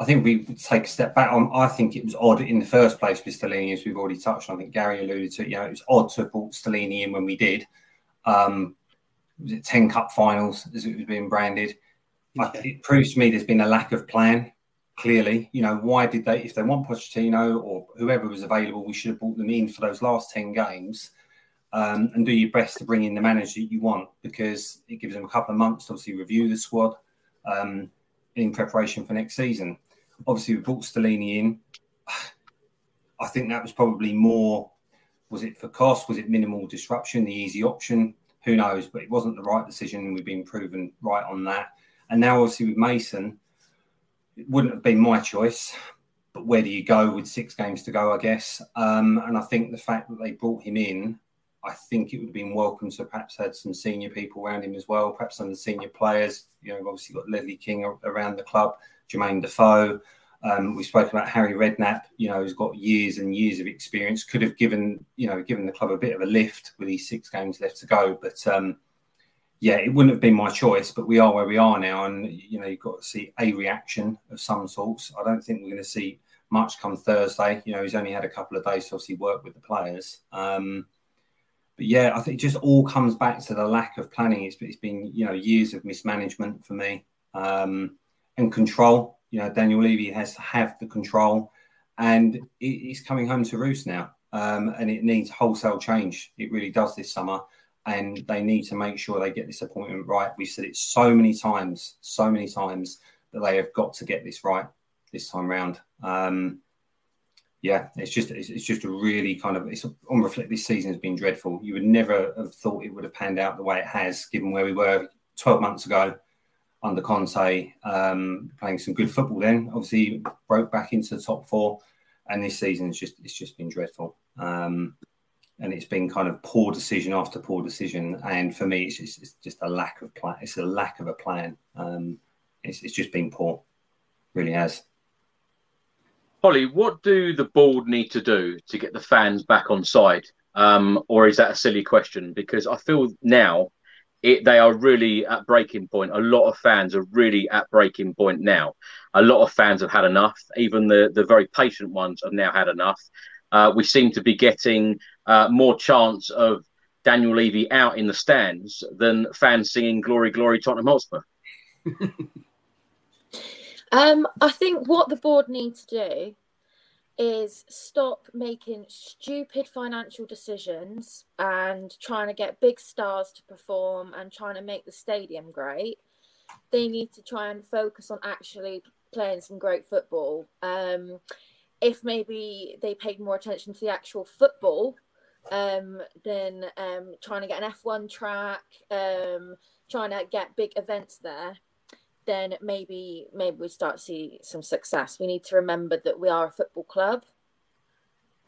I think we take a step back. on. I think it was odd in the first place with Stellini, as we've already touched on. I think Gary alluded to it. You know, it was odd to put Stellini in when we did. Um, was it 10 cup finals as it was being branded? Yeah. It proves to me there's been a lack of plan, clearly. You know, why did they, if they want Pochettino or whoever was available, we should have brought them in for those last 10 games um, and do your best to bring in the manager that you want because it gives them a couple of months to obviously review the squad um, in preparation for next season. Obviously, we brought Stellini in. I think that was probably more. Was it for cost? Was it minimal disruption? The easy option? Who knows? But it wasn't the right decision, we've been proven right on that. And now, obviously, with Mason, it wouldn't have been my choice. But where do you go with six games to go? I guess. Um, and I think the fact that they brought him in, I think it would have been welcome to perhaps had some senior people around him as well. Perhaps some of the senior players. You know, obviously got Ledley King around the club. Jermaine Defoe. Um, we spoke about Harry Redknapp, you know, who's got years and years of experience, could have given, you know, given the club a bit of a lift with these six games left to go. But um, yeah, it wouldn't have been my choice, but we are where we are now. And, you know, you've got to see a reaction of some sorts. I don't think we're going to see much come Thursday. You know, he's only had a couple of days to obviously work with the players. Um, but yeah, I think it just all comes back to the lack of planning. It's, it's been, you know, years of mismanagement for me um, and control you know, Daniel Levy has to have the control, and it's coming home to roost now. Um, and it needs wholesale change. It really does this summer, and they need to make sure they get this appointment right. We've said it so many times, so many times that they have got to get this right this time round. Um, yeah, it's just it's, it's, just a really kind of it's on reflect. This season has been dreadful. You would never have thought it would have panned out the way it has, given where we were 12 months ago under Conte, um, playing some good football. Then obviously broke back into the top four, and this season it's just it's just been dreadful. Um, and it's been kind of poor decision after poor decision. And for me, it's just, it's just a lack of plan. It's a lack of a plan. Um, it's, it's just been poor, really has. Holly, what do the board need to do to get the fans back on side? Um, or is that a silly question? Because I feel now it, they are really at breaking point. A lot of fans are really at breaking point now. A lot of fans have had enough. Even the, the very patient ones have now had enough. Uh, we seem to be getting uh, more chance of Daniel Levy out in the stands than fans singing "Glory, Glory, Tottenham Hotspur." um, I think what the board need to do is stop making stupid financial decisions and trying to get big stars to perform and trying to make the stadium great. They need to try and focus on actually playing some great football. Um, if maybe they paid more attention to the actual football um, than um, trying to get an F1 track, um, trying to get big events there, then maybe maybe we start to see some success. We need to remember that we are a football club,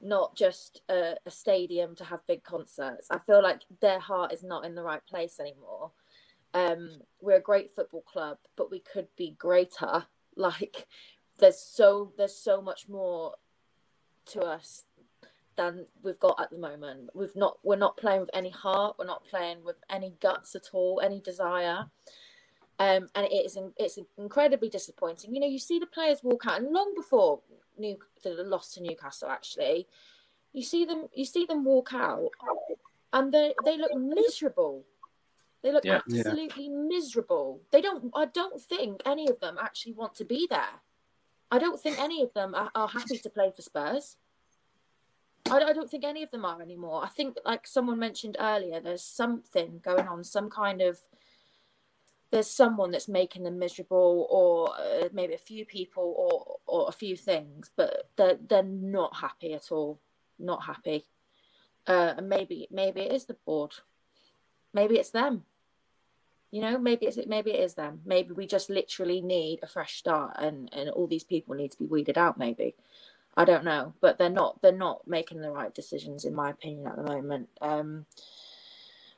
not just a, a, stadium to have big concerts. I feel like their heart is not in the right place anymore. Um, we're a great football club, but we could be greater. Like there's so there's so much more to us than we've got at the moment. We've not we're not playing with any heart. We're not playing with any guts at all, any desire. Um, and it is it's incredibly disappointing. You know, you see the players walk out, and long before New the loss to Newcastle, actually, you see them you see them walk out, and they they look miserable. They look yeah. absolutely yeah. miserable. They don't. I don't think any of them actually want to be there. I don't think any of them are, are happy to play for Spurs. I, I don't think any of them are anymore. I think, like someone mentioned earlier, there's something going on, some kind of there's someone that's making them miserable or uh, maybe a few people or or a few things but they're they're not happy at all. Not happy. Uh, and maybe maybe it is the board. Maybe it's them. You know maybe it's maybe it is them. Maybe we just literally need a fresh start and and all these people need to be weeded out maybe. I don't know, but they're not they're not making the right decisions in my opinion at the moment. Um,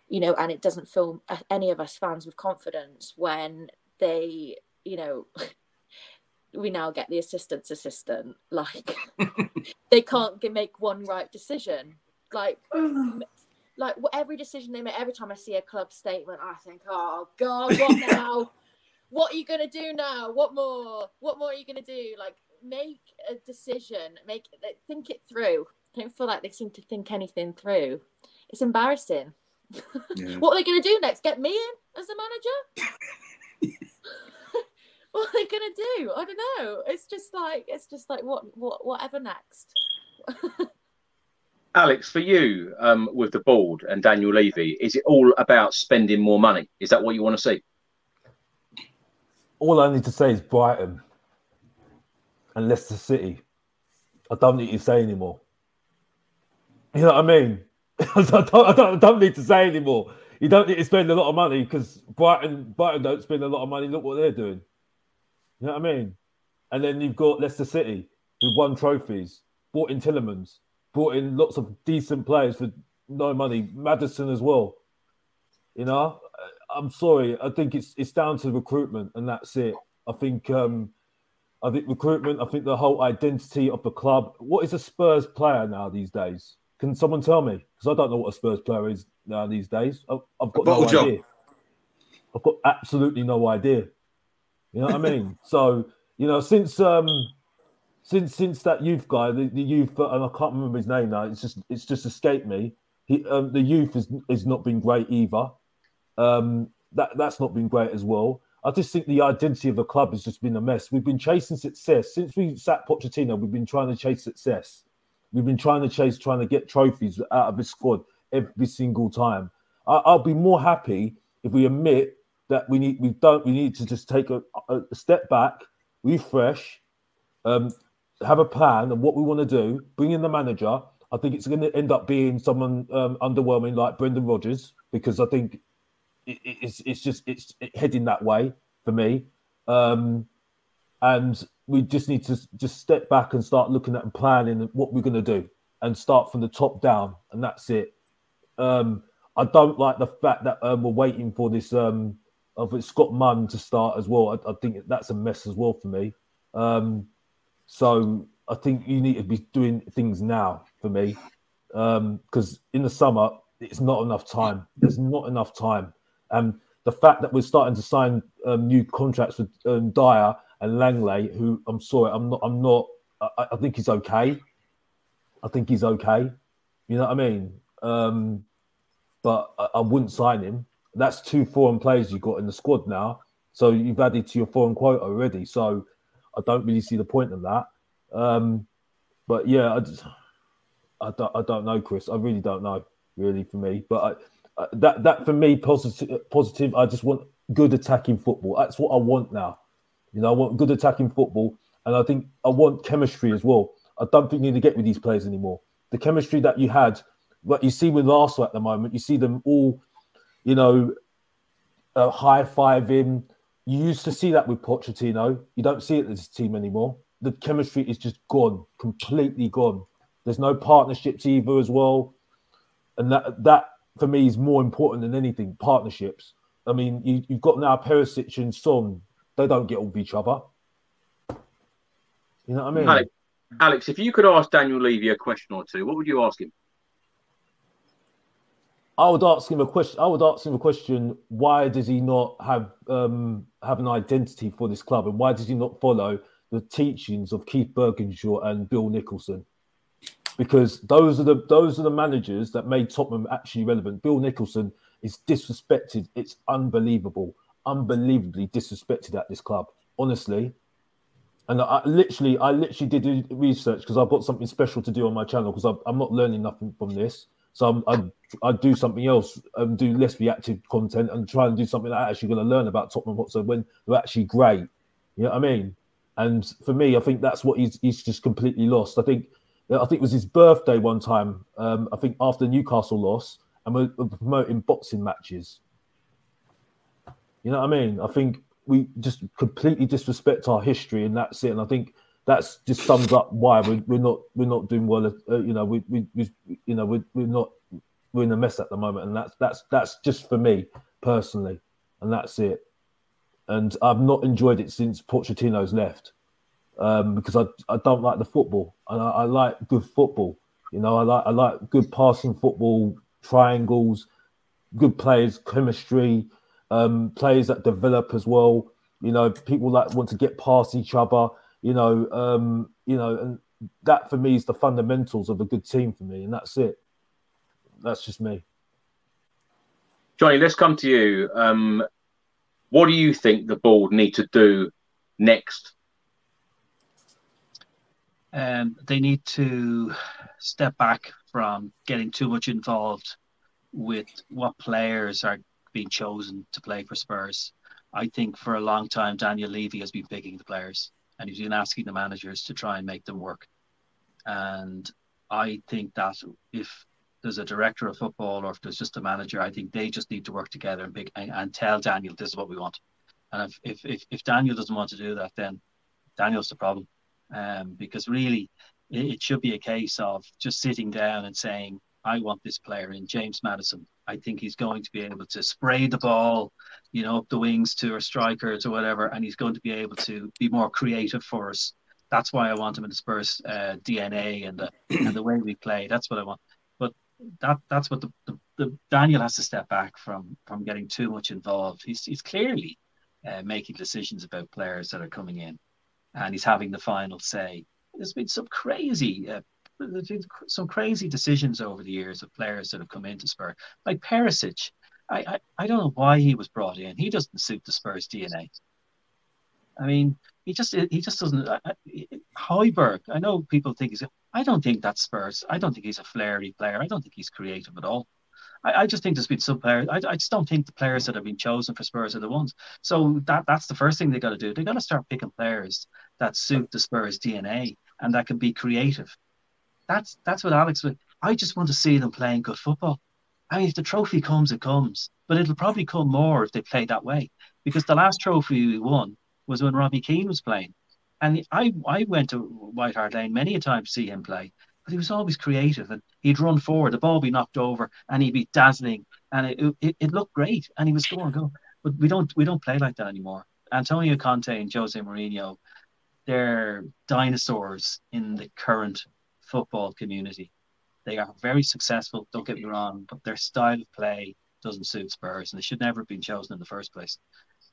you know, and it doesn't fill uh, any of us fans with confidence when they, you know, we now get the assistant's assistant. Like they can't make one right decision. Like, like every decision they make, every time I see a club statement, I think, oh God, what now? what are you gonna do now? What more? What more are you gonna do? Like, make a decision. Make think it through. I don't feel like they seem to think anything through. It's embarrassing. Yeah. what are they gonna do next? Get me in as a manager? what are they gonna do? I don't know. It's just like it's just like what what whatever next. Alex, for you, um, with the board and Daniel Levy, is it all about spending more money? Is that what you want to see? All I need to say is Brighton and Leicester City. I don't need to say anymore. You know what I mean? I, don't, I, don't, I don't need to say anymore. You don't need to spend a lot of money because Brighton, Brighton don't spend a lot of money. Look what they're doing. You know what I mean? And then you've got Leicester City, who won trophies, brought in Tielemans, brought in lots of decent players for no money. Maddison as well. You know, I'm sorry. I think it's it's down to recruitment, and that's it. I think um, I think recruitment. I think the whole identity of the club. What is a Spurs player now these days? Can someone tell me? Because I don't know what a Spurs player is now these days. I've, I've got no job. idea. I've got absolutely no idea. You know what I mean? So you know, since um, since since that youth guy, the, the youth, and I can't remember his name now. It's just it's just escaped me. He, um, the youth has is not been great either. Um, that that's not been great as well. I just think the identity of the club has just been a mess. We've been chasing success since we sat Pochettino. We've been trying to chase success. We've been trying to chase, trying to get trophies out of the squad every single time. I, will be more happy if we admit that we need we don't we need to just take a, a step back, refresh, um, have a plan of what we want to do, bring in the manager. I think it's going to end up being someone um, underwhelming like Brendan Rodgers because I think it, it's it's just it's heading that way for me. Um, and we just need to just step back and start looking at and planning what we're going to do and start from the top down, and that's it. Um, I don't like the fact that um, we're waiting for this um, of Scott Munn to start as well. I, I, think that's a mess as well for me. Um, so I think you need to be doing things now for me because um, in the summer it's not enough time. There's not enough time, and the fact that we're starting to sign um, new contracts with um, Dier and Lenglet, who I'm sorry, I'm not, I'm not. I, I, think he's okay. I think he's okay. You know what I mean? Um, but I, I wouldn't sign him that's two foreign players you've got in the squad now. So you've added to your foreign quota already. So I don't really see the point of that. Um, but yeah, I, just, I, don't, I don't know, Chris. I really don't know, really, for me. But I, that that for me, positive. Positive. I just want good attacking football. That's what I want now. You know, I want good attacking football, and I think I want chemistry as well. I don't think you need to get with these players anymore. The chemistry that you had, what you see with Arsenal at the moment, you see them all you know, uh, high five him. You used to see that with Pochettino. You don't see it with this team anymore. The chemistry is just gone, completely gone. There's no partnerships either as well, and that that for me is more important than anything. Partnerships. I mean, you, have got now Perisic and Son. They don't get with each other. You know what I mean? Alex, Alex, if you could ask Daniel Levy a question or two, what would you ask him? I would ask him a question. I would ask him a question: Why does he not have um, have an identity for this club, and why does he not follow the teachings of Keith Burkinshaw and Bill Nicholson? Because those are the those are the managers that made Tottenham actually relevant. Bill Nicholson is disrespected. It's unbelievable, unbelievably disrespected at this club. Honestly, and I literally, I literally did research because I've got something special to do on my channel because I'm not learning nothing from this. So I'm, i do something else and do less reactive content and try and do something that I'm actually going to learn about Tottenham Hotspur when they're actually great. You know what I mean? And for me, I think that's what he's he's just completely lost. I think I think it was his birthday one time. Um, I think after Newcastle loss, and we're, we're promoting boxing matches. You know what I mean? I think we just completely disrespect our history, and that's it. And I think that's just sums up why we're, we're not we're not doing well. Uh, you know, we, we, we you know we're, we're not we're in a mess at the moment, and that's that's that's just for me personally, and that's it. And I've not enjoyed it since Pochettino's left um, because I I don't like the football, and I, I like good football. You know, I like I like good passing football, triangles, good players, chemistry, um, players that develop as well. You know, people that want to get past each other you know, um, you know, and that for me is the fundamentals of a good team for me, and that's it. That's just me. Johnny, let's come to you. Um, what do you think the board need to do next? Um, they need to step back from getting too much involved with what players are being chosen to play for Spurs. I think for a long time Daniel Levy has been picking the players and he's been asking the managers to try and make them work. And I think that if there's a director of football or if there's just a manager, I think they just need to work together and, pick, and, and tell Daniel this is what we want. And if, if, if, if, Daniel doesn't want to do that, then Daniel's the problem. Um, because really, it, it should be a case of just sitting down and saying, I want this player in James Maddison. I think he's going to be able to spray the ball, you know, up the wings to our strikers or whatever, and he's going to be able to be more creative for us. That's why I want him in the Spurs uh, DNA and the and the way we play. That's what I want. But that that's what the, the, the Daniel has to step back from from getting too much involved. He's he's clearly uh, making decisions about players that are coming in, and he's having the final say. There's been some crazy uh, some crazy decisions over the years of players that have come into Spurs, like Perisic. I, I, I don't know why he was brought in. He doesn't suit the Spurs DNA. I mean, he just he just doesn't. Uh, Højbjerg, I know people think he's. I don't think that's Spurs. I don't think he's a flary player. I don't think he's creative at all. I, I just think there's been some players. I, I just don't think the players that have been chosen for Spurs are the ones. So that that's the first thing they got to do. They got to start picking players that suit the Spurs DNA and that can be creative that's that's what Alex would. I just want to see them playing good football. I mean, if the trophy comes, it comes, but it'll probably come more if they play that way. Because the last trophy we won was when Robbie Keane was playing, and I I went to White Hart Lane many a time to see him play, but he was always creative and he'd run forward, the ball be knocked over, and he'd be dazzling, and it, it, it looked great, and he was going go. But we don't we don't play like that anymore. Antonio Conte and Jose Mourinho, they're dinosaurs in the current football community. They are very successful, don't get me wrong, but their style of play doesn't suit Spurs and they should never have been chosen in the first place.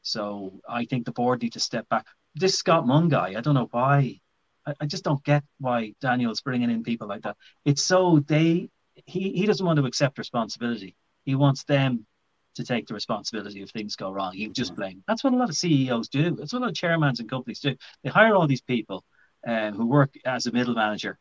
So I think the board need to step back. This Scott Munn guy, I don't know why. I, I just don't get why Daniel's bringing in people like that. It's so they he, he doesn't want to accept responsibility. He wants them to take the responsibility if things go wrong. He just blame. That's what a lot of CEOs do. That's what a lot of chairmans and companies do. They hire all these people um, who work as a middle manager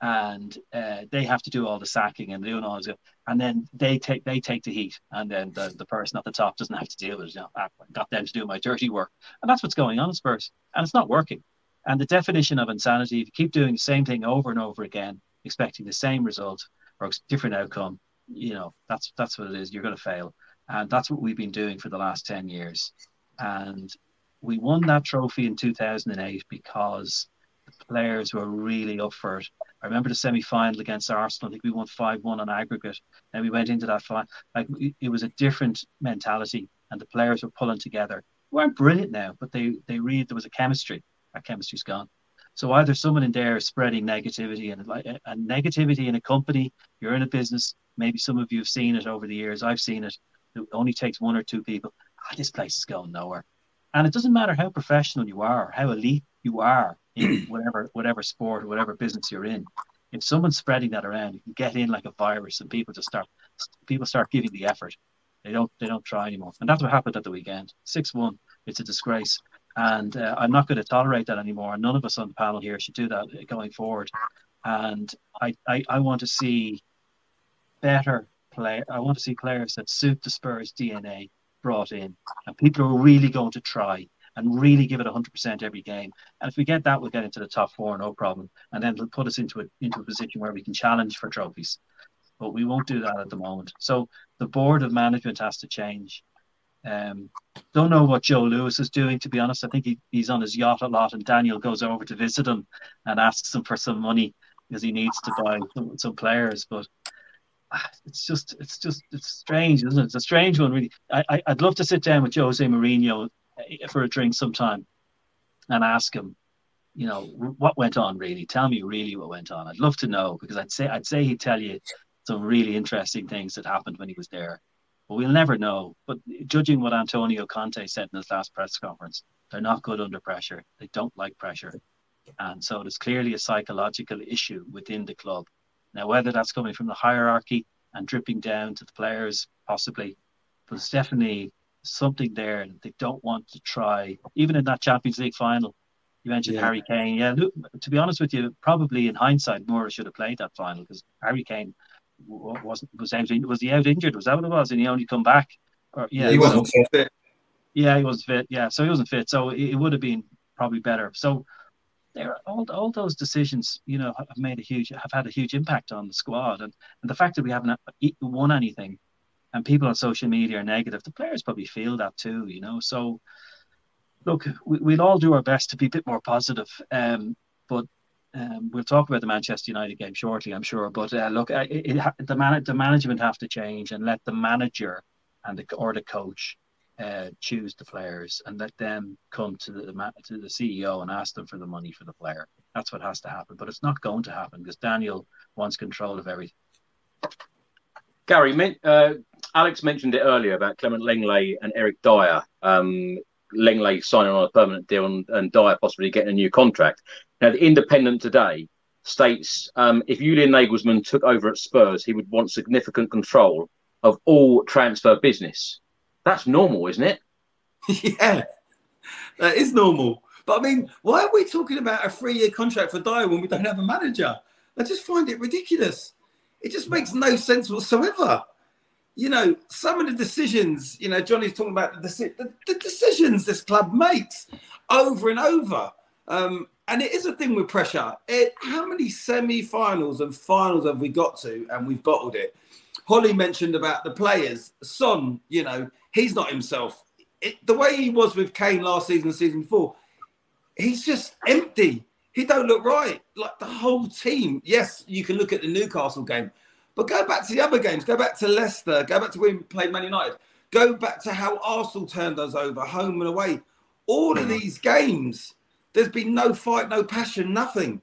and uh, they have to do all the sacking and doing all this, and then they take they take the heat, and then the, the person at the top doesn't have to deal with it. You know, I got them to do my dirty work, and that's what's going on in Spurs, and it's not working. And the definition of insanity: if you keep doing the same thing over and over again, expecting the same result or a different outcome, you know that's that's what it is. You're going to fail, and that's what we've been doing for the last ten years. And we won that trophy in 2008 because the players were really up for it I remember the semi final against Arsenal. I think we won 5 1 on aggregate. And we went into that final. Like it was a different mentality, and the players were pulling together. We weren't brilliant now, but they, they really, there was a chemistry. That chemistry's gone. So either someone in there is spreading negativity and, and negativity in a company, you're in a business, maybe some of you have seen it over the years. I've seen it. It only takes one or two people. Ah, this place is going nowhere. And it doesn't matter how professional you are, how elite you are in whatever whatever sport or whatever business you're in. If someone's spreading that around, you can get in like a virus, and people just start people start giving the effort. They don't they don't try anymore, and that's what happened at the weekend. Six one. It's a disgrace, and uh, I'm not going to tolerate that anymore. And none of us on the panel here should do that going forward. And I I, I want to see better play. I want to see players that suit the Spurs DNA brought in, and people are really going to try and really give it 100% every game. And if we get that, we'll get into the top four, no problem. And then it'll put us into a, into a position where we can challenge for trophies. But we won't do that at the moment. So the board of management has to change. Um, don't know what Joe Lewis is doing, to be honest. I think he, he's on his yacht a lot, and Daniel goes over to visit him and asks him for some money because he needs to buy some, some players. But ah, it's just, it's just, it's strange, isn't it? It's a strange one, really. I, I, would love to sit down with Jose Mourinho for a drink sometime and ask him, you know, what went on really. Tell me really what went on. I'd love to know because I'd say, I'd say he'd tell you some really interesting things that happened when he was there but we'll never know. But judging what Antonio Conte said in his last press conference, they're not good under pressure. They don't like pressure. And so there's clearly a psychological issue within the club. Now, whether that's coming from the hierarchy and dripping down to the players, possibly, but it's definitely something there that they don't want to try, even in that Champions League final. You mentioned yeah. Harry Kane. Yeah, look, to be honest with you, probably in hindsight, Moura should have played that final because Harry Kane wasn't was out was he out injured? Was that what it was? And he only come back? Or, yeah, he wasn't so, fit. Yeah, he wasn't fit. Yeah, so he wasn't fit. So it, it would have been probably better. So there, all all those decisions, you know, have made a huge have had a huge impact on the squad, and, and the fact that we haven't won anything, and people on social media are negative. The players probably feel that too, you know. So look, we, we'll all do our best to be a bit more positive. Um, but um, we'll talk about the Manchester United game shortly, I'm sure. But uh, look, it, it, the man, the management have to change and let the manager and the or the coach uh, choose the players and let them come to the to the CEO and ask them for the money for the player. That's what has to happen. But it's not going to happen because Daniel wants control of everything. Gary, uh, Alex mentioned it earlier about Clement Lenglet and Eric Dier. Um, Lenglet signing on a permanent deal and, and Dier possibly getting a new contract. Now, the Independent today states um, if Julian Nagelsmann took over at Spurs, he would want significant control of all transfer business. That's normal, isn't it? yeah, that is normal. But I mean, why are we talking about a three-year contract for Dyer when we don't have a manager? I just find it ridiculous. It just makes no sense whatsoever you know, some of the decisions, you know, Johnny's talking about the, the, the decisions this club makes over and over. Um, and it is a thing with pressure. It, how many semi-finals and finals have we got to, and we've bottled it? Holly mentioned about the players. Son, you know, he's not himself. It, the way he was with Kane last season, season four, he's just empty. He don't look right. Like the whole team. Yes, you can look at the Newcastle game. But go back to the other games. Go back to Leicester. Go back to when we played Man United. Go back to how Arsenal turned us over, home and away. All of mm. these games, there's been no fight, no passion, nothing.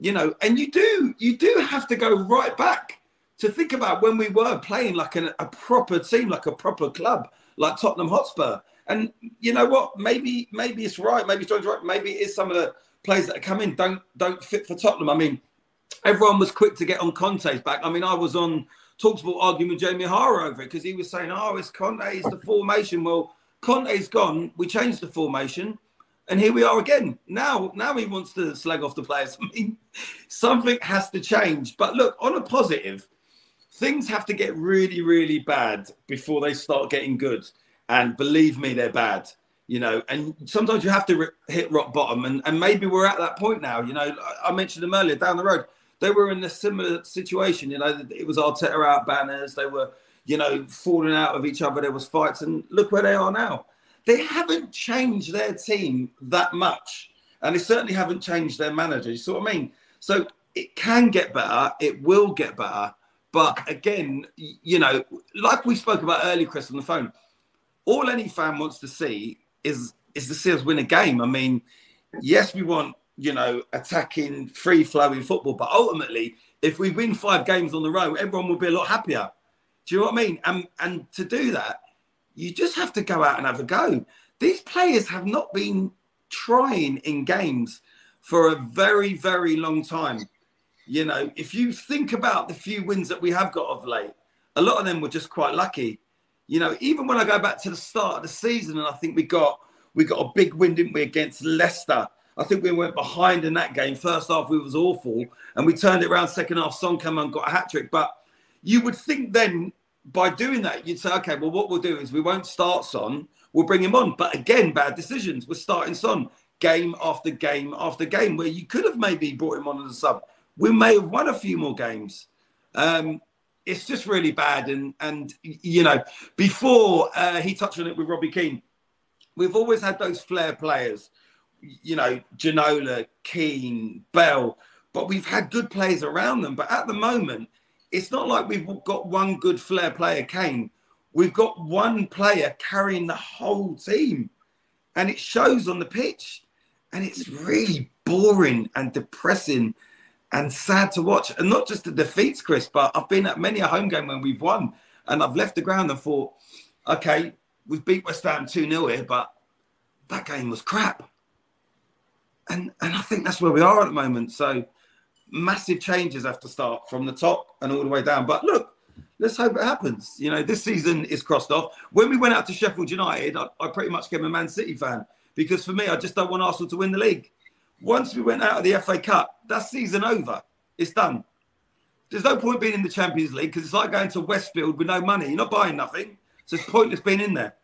You know, and you do you do have to go right back to think about when we were playing like an, a proper team, like a proper club, like Tottenham Hotspur. And you know what? Maybe maybe it's right. Maybe it's John's right. Maybe it is some of the players that come in don't don't fit for Tottenham. I mean, everyone was quick to get on Conte's back. I mean, I was on Talksport arguing with Jamie O'Hara over it because he was saying, "Oh, it's Conte, it's the formation." Well, Conte's gone. We changed the formation, and here we are again. Now, now he wants to slag off the players. I mean, something has to change. But look, on a positive, things have to get really, really bad before they start getting good. And believe me, they're bad. You know, and sometimes you have to hit rock bottom, and, and maybe we're at that point now. You know, I mentioned them earlier down the road they were in a similar situation. You know, it was Arteta out banners. They were, you know, falling out of each other. There was fights, and look where they are now. They haven't changed their team that much, and they certainly haven't changed their manager. You see what I mean? So it can get better. It will get better. But again, you know, like we spoke about earlier, Chris, on the phone, all any fan wants to see is is to see us win a game. I mean, yes, we want you know, attacking, free flowing football. But ultimately, if we win five games on the row, everyone will be a lot happier. Do you know what I mean? And and to do that, you just have to go out and have a go. These players have not been trying in games for a very, very long time. You know, if you think about the few wins that we have got of late, a lot of them were just quite lucky. You know, even when I go back to the start of the season, and I think we got we got a big win, didn't we, against Leicester? I think we went behind in that game. First half, we was awful, and we turned it around. Second half, Son came and got a hat trick. But you would think then by doing that, you'd say, okay, well, what we'll do is we won't start Son, we'll bring him on. But again, bad decisions. We're starting Son game after game after game, where you could have maybe brought him on as a sub. We may have won a few more games. Um, it's just really bad. And and you know, before uh, he touched on it with Robbie Keane, we've always had those flair players. You know, Ginola, Keane, Bell, but we've had good players around them. But at the moment, it's not like we've got one good flair player, Kane. We've got one player carrying the whole team, and it shows on the pitch. And it's really boring and depressing and sad to watch. And not just the defeats, Chris, but I've been at many a home game when we've won, and I've left the ground and thought, okay, we've beat West Ham 2 0 here, but that game was crap. And and I think that's where we are at the moment. So massive changes have to start from the top and all the way down. But look, let's hope it happens. You know, this season is crossed off. When we went out to Sheffield United, I, I pretty much became a Man City fan because for me, I just don't want Arsenal to win the league. Once we went out of the FA Cup, that season over. It's done. There's no point being in the Champions League because it's like going to Westfield with no money. You're not buying nothing. So it's pointless being in there.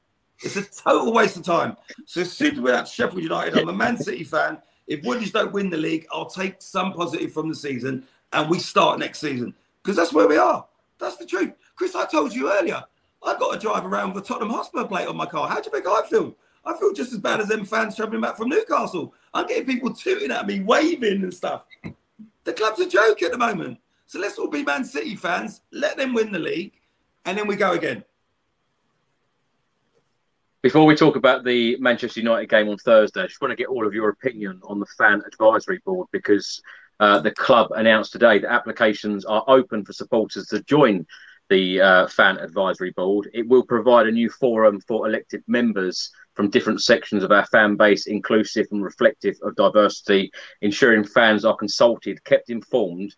It's a total waste of time. So as soon as we're Sheffield United, I'm a Man City fan. If Woodies don't win the league, I'll take some positive from the season and we start next season because that's where we are. That's the truth. Chris, I told you earlier, I've got to drive around with a Tottenham Hotspur plate on my car. How do you think I feel? I feel just as bad as them fans travelling back from Newcastle. I'm getting people tooting at me, waving and stuff. The club's a joke at the moment. So let's all be Man City fans, let them win the league, and then we go again. Before we talk about the Manchester United game on Thursday, I just want to get all of your opinion on the fan advisory board because uh, the club announced today that applications are open for supporters to join the uh, fan advisory board. It will provide a new forum for elected members from different sections of our fan base, inclusive and reflective of diversity, ensuring fans are consulted, kept informed,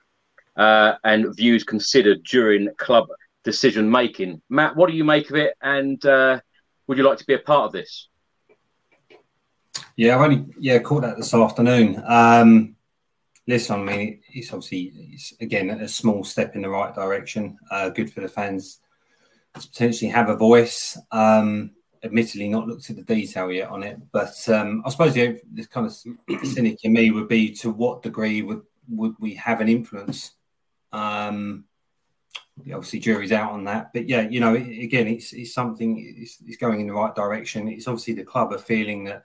uh, and views considered during club decision making. Matt, what do you make of it? And uh, would you like to be a part of this? Yeah, I've only yeah caught that this afternoon. Um, listen, I mean, it's obviously it's, again a small step in the right direction. Uh, good for the fans to potentially have a voice. Um, admittedly, not looked at the detail yet on it, but um, I suppose the, this kind of cynic in me would be to what degree would would we have an influence? Um, obviously, jury's out on that, but yeah, you know, again, it's, it's something. It's, it's going in the right direction. It's obviously the club are feeling that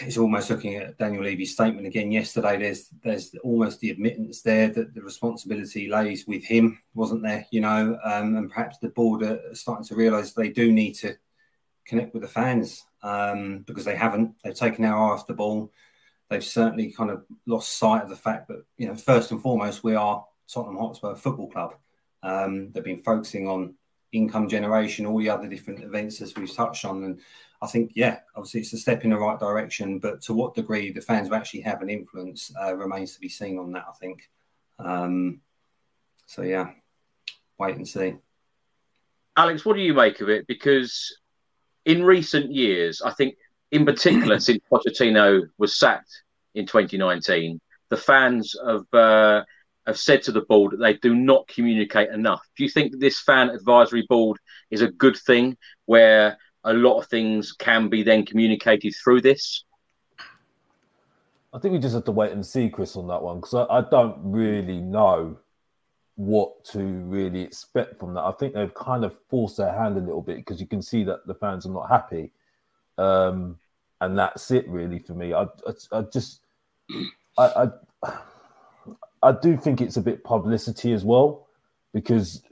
it's almost looking at Daniel Levy's statement again yesterday. There's there's almost the admittance there that the responsibility lays with him, wasn't there? You know, um, and perhaps the board are starting to realise they do need to connect with the fans um, because they haven't. They've taken our eye off the ball. They've certainly kind of lost sight of the fact that you know first and foremost we are Tottenham Hotspur Football Club. Um, they've been focusing on income generation, all the other different events as we've touched on, and I think, yeah, obviously it's a step in the right direction, but to what degree the fans will actually have an influence uh, remains to be seen on that, I think. Um, so, yeah, wait and see. Alex, what do you make of it? Because in recent years, I think, in particular, since Pochettino was sacked in 2019, the fans have uh, have said to the board that they do not communicate enough. Do you think this fan advisory board is a good thing, where a lot of things can be then communicated through this? I think we just have to wait and see, Chris, on that one because I, I, don't really know what to really expect from that. I think they've kind of forced their hand a little bit because you can see that the fans are not happy, um, and that's it really for me. I, I, I just, I, I, I do think it's a bit publicity as well because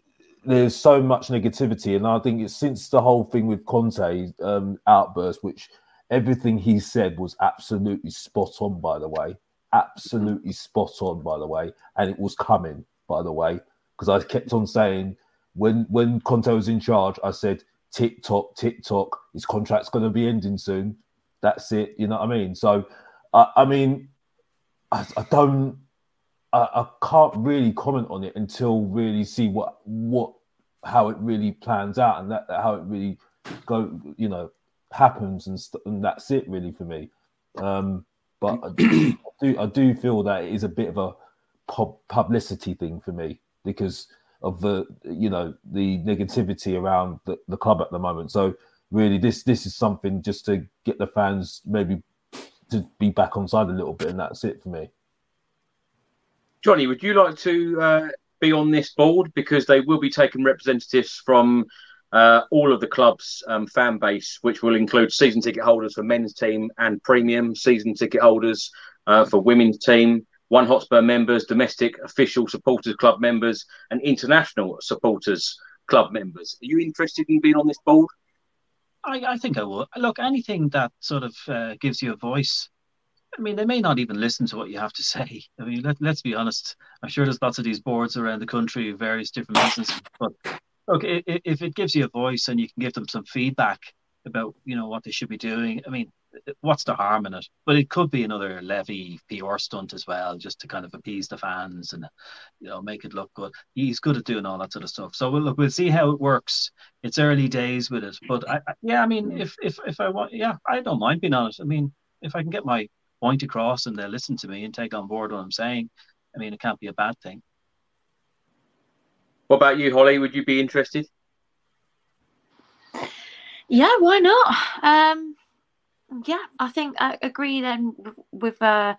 there's so much negativity, and I think it's since the whole thing with Conte um, outburst, which everything he said was absolutely spot on. By the way, absolutely spot on. By the way, and it was coming. By the way, because I kept on saying when when Conte was in charge, I said tick tock, tick tock. His contract's going to be ending soon. That's it. You know what I mean? So, I, I mean, I, I don't. I, I can't really comment on it until really see what what how it really plans out and that how it really go you know happens and, st- and that's it really for me. Um, but I do I do feel that it is a bit of a pub- publicity thing for me because of the you know the negativity around the, the club at the moment. So really, this this is something just to get the fans maybe to be back on side a little bit, and that's it for me. Johnny, would you like to uh, be on this board because they will be taking representatives from uh, all of the club's um, fan base, which will include season ticket holders for men's team and premium season ticket holders uh, for women's team, one Hotspur members, domestic official supporters club members, and international supporters club members. Are you interested in being on this board? I, I think I would. Look, anything that sort of uh, gives you a voice. I mean, they may not even listen to what you have to say. I mean, let, let's be honest. I'm sure there's lots of these boards around the country, various different businesses. But look, if it gives you a voice and you can give them some feedback about, you know, what they should be doing, I mean, what's the harm in it? But it could be another Levy PR stunt as well, just to kind of appease the fans and you know make it look good. He's good at doing all that sort of stuff. So we'll look, we'll see how it works. It's early days with it, but I, I, yeah, I mean, if if if I want, yeah, I don't mind being honest. I mean, if I can get my point across and they'll listen to me and take on board what I'm saying, I mean, it can't be a bad thing. What about you, Holly? Would you be interested? Yeah, why not? Um, yeah, I think I agree then with uh,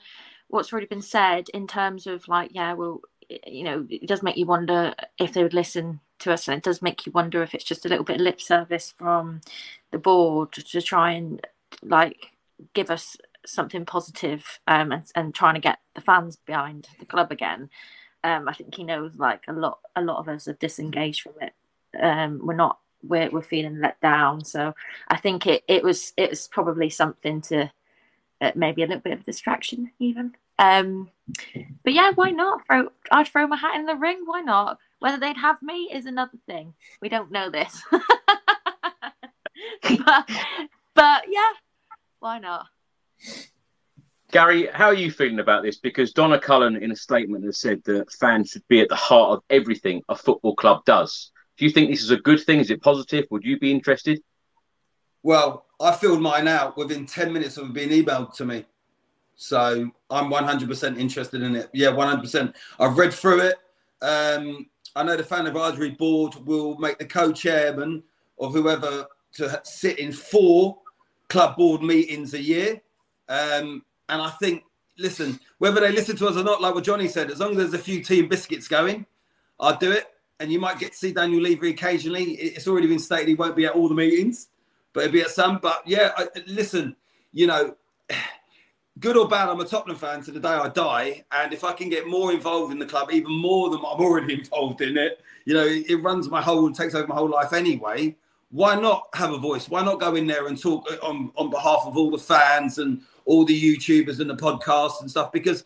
what's already been said in terms of like, yeah, well, you know, it does make you wonder if they would listen to us, and it does make you wonder if it's just a little bit of lip service from the board to try and like give us something positive um, and, and trying to get the fans behind the club again. Um, I think he knows like a lot a lot of us have disengaged from it. Um, we're not we're, we're feeling let down. So I think it, it was it was probably something to uh, maybe a little bit of distraction even. Um, but yeah, why not? Throw I'd throw my hat in the ring. Why not? Whether they'd have me is another thing. We don't know this. but, but yeah, why not? Gary, how are you feeling about this? Because Donna Cullen, in a statement, has said that fans should be at the heart of everything a football club does. Do you think this is a good thing? Is it positive? Would you be interested? Well, I filled mine out within 10 minutes of being emailed to me. So I'm 100% interested in it. Yeah, 100%. I've read through it. Um, I know the fan advisory board will make the co-chairman of whoever to sit in four club board meetings a year. Um, and I think, listen, whether they listen to us or not, like what Johnny said, as long as there's a few team biscuits going, I'll do it and you might get to see Daniel Levy occasionally. It's already been stated he won't be at all the meetings, but he'll be at some. But yeah, I, listen, you know, good or bad, I'm a Tottenham fan to the day I die. And if I can get more involved in the club, even more than I'm already involved in it, you know, it, it runs my whole takes over my whole life anyway. Why not have a voice? Why not go in there and talk on, on behalf of all the fans and all the YouTubers and the podcasts and stuff? Because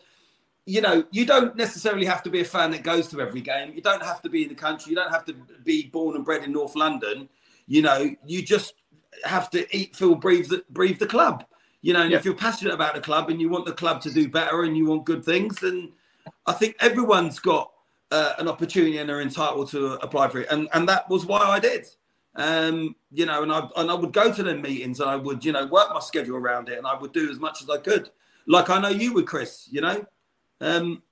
you know, you don't necessarily have to be a fan that goes to every game. You don't have to be in the country. You don't have to be born and bred in North London. You know, you just have to eat, feel, breathe the, breathe the club. You know, and yeah. if you're passionate about the club and you want the club to do better and you want good things, then I think everyone's got uh, an opportunity and are entitled to apply for it. And and that was why I did. Um, you know, and I and I would go to them meetings and I would, you know, work my schedule around it and I would do as much as I could. Like I know you would, Chris, you know. Um,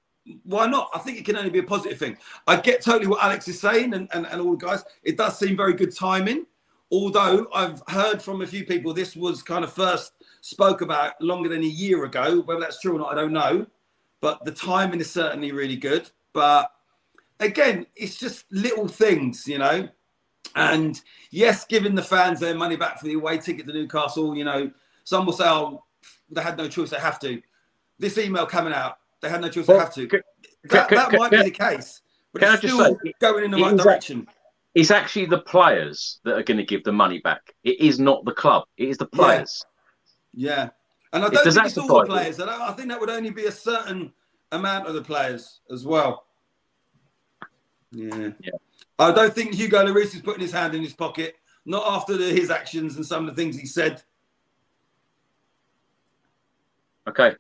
why not? I think it can only be a positive thing. I get totally what Alex is saying and, and, and all the guys. It does seem very good timing. Although I've heard from a few people this was kind of first spoke about longer than a year ago. Whether that's true or not, I don't know. But the timing is certainly really good. But again, it's just little things, you know. And yes, giving the fans their money back for the away ticket to Newcastle, you know, some will say, oh, they had no choice, they have to. This email coming out, they had no choice. Well, they have to. Can, that, can, that can, might be the case, but it's still say, going in the right direction. It's actually the players that are going to give the money back. It is not the club. It is the players. Yeah, yeah. and I don't think it's all the players. I, I think that would only be a certain amount of the players as well. Yeah. yeah. I don't think Hugo Lloris is putting his hand in his pocket. Not after the, his actions and some of the things he said. Okay.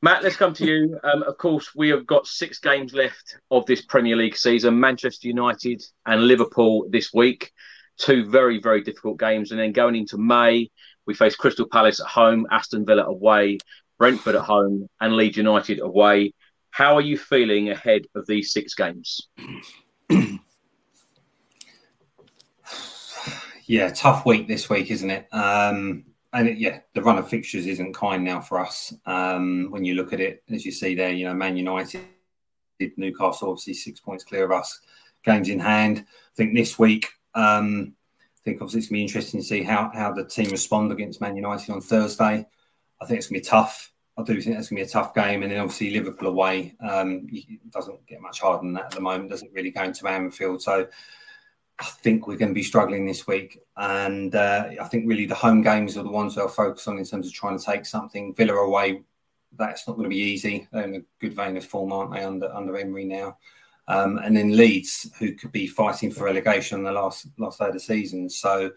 Matt, let's come to you. Um, of course, we have got six games left of this Premier League season. Manchester United and Liverpool this week. Two very, very difficult games. And then going into May, we face Crystal Palace at home, Aston Villa away, Brentford at home, and Leeds United away. How are you feeling ahead of these six games? yeah, tough week this week, isn't it? Um, and it, yeah, the run of fixtures isn't kind now for us. Um, when you look at it, as you see there, you know, Man United Newcastle obviously six points clear of us, games in hand. I think this week, um, I think obviously it's going to be interesting to see how how the team respond against Man United on Thursday. I think it's going to be tough. I do think it's going to be a tough game, and then obviously Liverpool away um, doesn't get much harder than that at the moment. Doesn't really go into Anfield, so I think we're going to be struggling this week. And uh, I think really the home games are the ones they'll focus on in terms of trying to take something. Villa away, that's not going to be easy. They're in a good vein of form, aren't they, under under Emery now? Um, and then Leeds, who could be fighting for relegation on the last last day of the season. So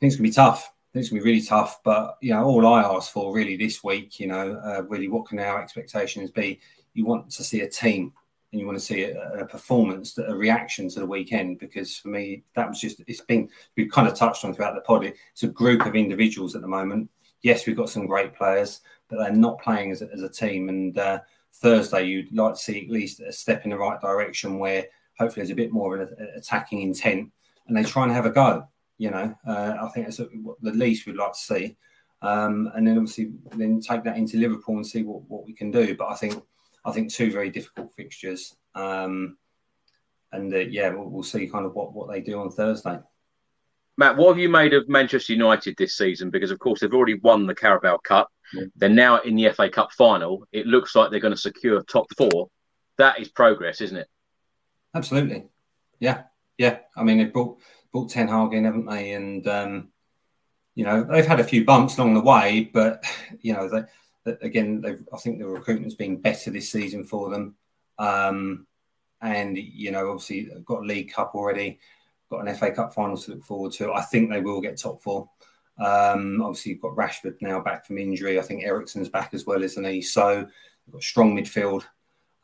going to be tough going to be really tough. But you know, all I ask for really this week, you know, uh, really, what can our expectations be? You want to see a team, and you want to see a, a, performance, a reaction to the weekend. Because for me, that was just it's been we've kind of touched on throughout the pod. It's a group of individuals at the moment. Yes, we've got some great players, but they're not playing as a, as a team. And uh, Thursday, you'd like to see at least a step in the right direction where hopefully there's a bit more of an attacking intent, and they try and have a go. You know, uh, I think that's the least we'd like to see. Um, and then obviously then take that into Liverpool and see what, what we can do. But I think I think two very difficult fixtures. Um, and uh, yeah, we'll, we'll, see kind of what, what they do on Thursday. Matt, what have you made of Manchester United this season? Because of course they've already won the Carabao Cup. Yeah. They're now in the FA Cup final. It looks like they're going to secure top four. That is progress, isn't it? Absolutely. Yeah, yeah. I mean, they brought brought Ten Hag in, haven't they? And um, you know they've had a few bumps along the way, but you know they, again, I think the recruitment's been better this season for them. Um, and you know, obviously, got a League Cup already, got an FA Cup final to look forward to. I think they will get top four. Um, obviously, you've got Rashford now back from injury. I think Eriksen's back as well, isn't he? So, you've got strong midfield.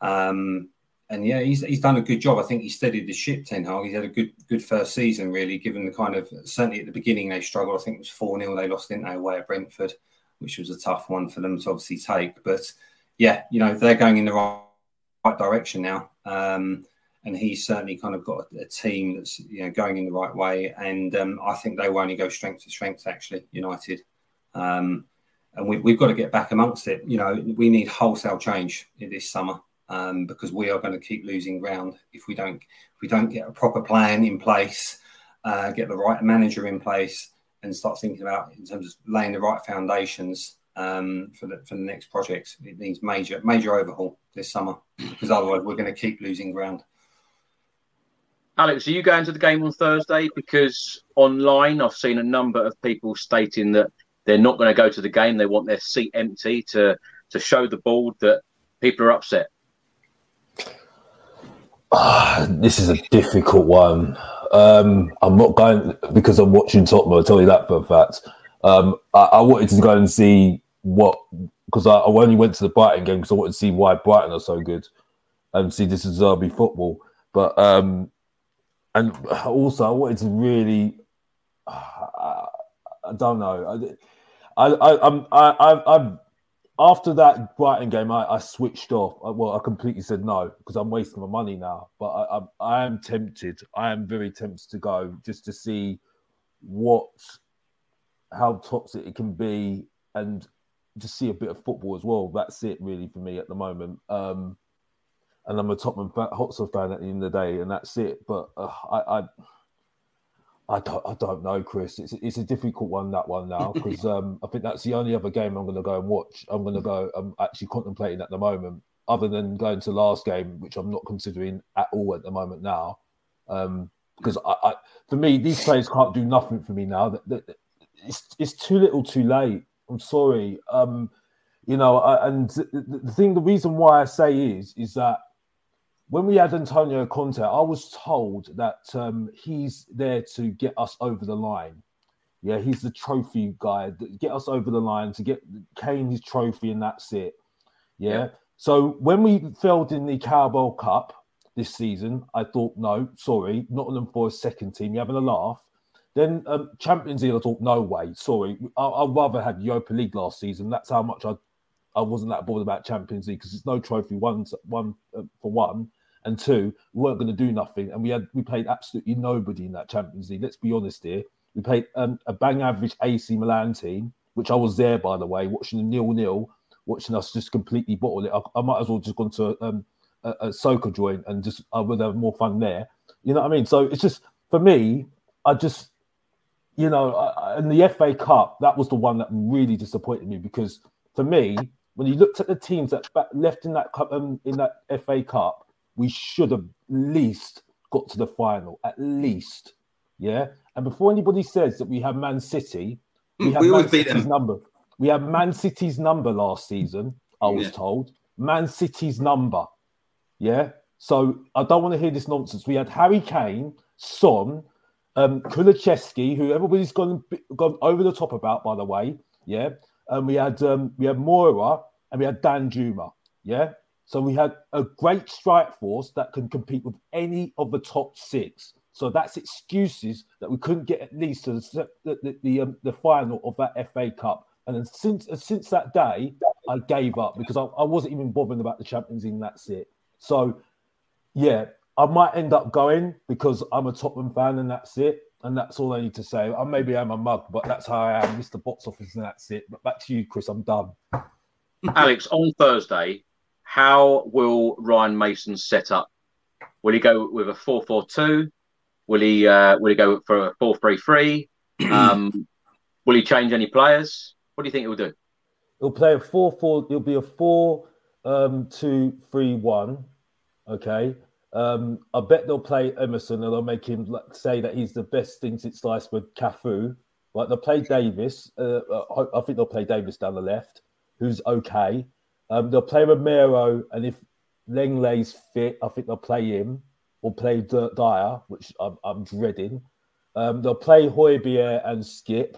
Um, and yeah, he's, he's done a good job. I think he steadied the ship, Ten Hag. He's had a good good first season, really, given the kind of certainly at the beginning they struggled. I think it was 4 0 they lost, didn't they, away at Brentford, which was a tough one for them to obviously take. But yeah, you know, they're going in the right, right direction now. Um, and he's certainly kind of got a, team that's you know going in the right way. And um, I think they will only go strength to strength, actually, United. Um, and we, have got to get back amongst it. You know, we need wholesale change this summer um, because we are going to keep losing ground if we don't if we don't get a proper plan in place, uh, get the right manager in place, and start thinking about in terms of laying the right foundations um, for the for the next projects. It needs major major overhaul this summer because otherwise we're going to keep losing ground. Alex, are you going to the game on Thursday? Because online, I've seen a number of people stating that they're not going to go to the game. They want their seat empty to to show the board that people are upset. Ah, this is a difficult one. Um, I'm not going because I'm watching Tottenham. I'll tell you that for a fact. Um, I, I, wanted to go and see what because I, I, only went to the Brighton game because I wanted to see why Brighton are so good and see this is Derby football. But um, and also I wanted to really, I, I don't know. I, I, I'm I, I, I'm after that Brighton game, I, I switched off. I, well, I completely said no because I'm wasting my money now. But I, I, I, am tempted. I am very tempted to go just to see what, how toxic it can be, and just see a bit of football as well. That's it really for me at the moment. Um, and I'm a Tottenham Hotspur fan at the end of the day, and that's it. But uh, I, I I don't, I don't know, Chris. It's it's a difficult one that one now because um, I think that's the only other game I'm going to go and watch. I'm going to go. I'm actually contemplating at the moment, other than going to the last game, which I'm not considering at all at the moment now, because um, I, I, for me these players can't do nothing for me now. It's it's too little, too late. I'm sorry. Um, you know, I, and the, the thing, the reason why I say is is that when we had Antonio Conte, I was told that um, he's there to get us over the line. Yeah, he's the trophy guy, get us over the line to get Kane his trophy, and that's it. Yeah. yeah. So when we failed in the Carabao Cup this season, I thought, no, sorry, Nottingham Forest second team, you're having a laugh. Then um, Champions League, I thought, no way, sorry, I- would rather have Europa League last season. That's how much I I wasn't that bothered about Champions League because it's no trophy, one, one uh, for one and two, we weren't going to do nothing. And we had we played absolutely nobody in that Champions League. Let's be honest here. We played um, a bang average AC Milan team, which I was there by the way, watching the nil nil, watching us just completely bottle it. I, I might as well just gone to um, a, a joint and just I would have more fun there. You know what I mean? So it's just for me, I just you know, in the FA Cup, that was the one that really disappointed me because for me, when you looked at the teams that left in that cup um, in that FA Cup, we should have at least got to the final, at least, yeah. And before anybody says that we have Man City, we Hmm, have we Man City's number. We have Man City's number last season. I was Yeah. told Man City's number. Yeah. So I don't want to hear this nonsense. We had Harry Kane, Son, um, Kulusevski, who everybody's gone gone over the top about, by the way. Yeah. And we had um, we had Moura and we had Danjuma. Yeah. So we had a great strike force that can compete with any of the top six. So that's excuses that we couldn't get at least to the the the, um, the final of that FA Cup. And then since uh, since that day, I gave up because I, I wasn't even bothering about the Champions League. That's it. So yeah, I might end up going because I'm a Tottenham fan and that's it. And that's all I need to say. I maybe I'm a mug, but that's how I am, Mr. Box Office, and that's it. But back to you, Chris. I'm done. Alex, on Thursday, how will Ryan Mason set up? Will he go with a 4 4 2? Will he uh, will he go for a 4 3 3? Um, will he change any players? What do you think he'll do? He'll play a four-four. He'll be a four, um, two, three, one. Okay. Um, I bet they'll play Emerson and they'll make him like, say that he's the best thing since sliced with Cafu. Like They'll play Davies. Uh, uh, I think they'll play Davies down the left, who's okay. Um, they'll play Romero, and if Lenglet's fit, I think they'll play him or play D- Dier, which I'm, I'm dreading. Um, they'll play Hojbjerg and Skip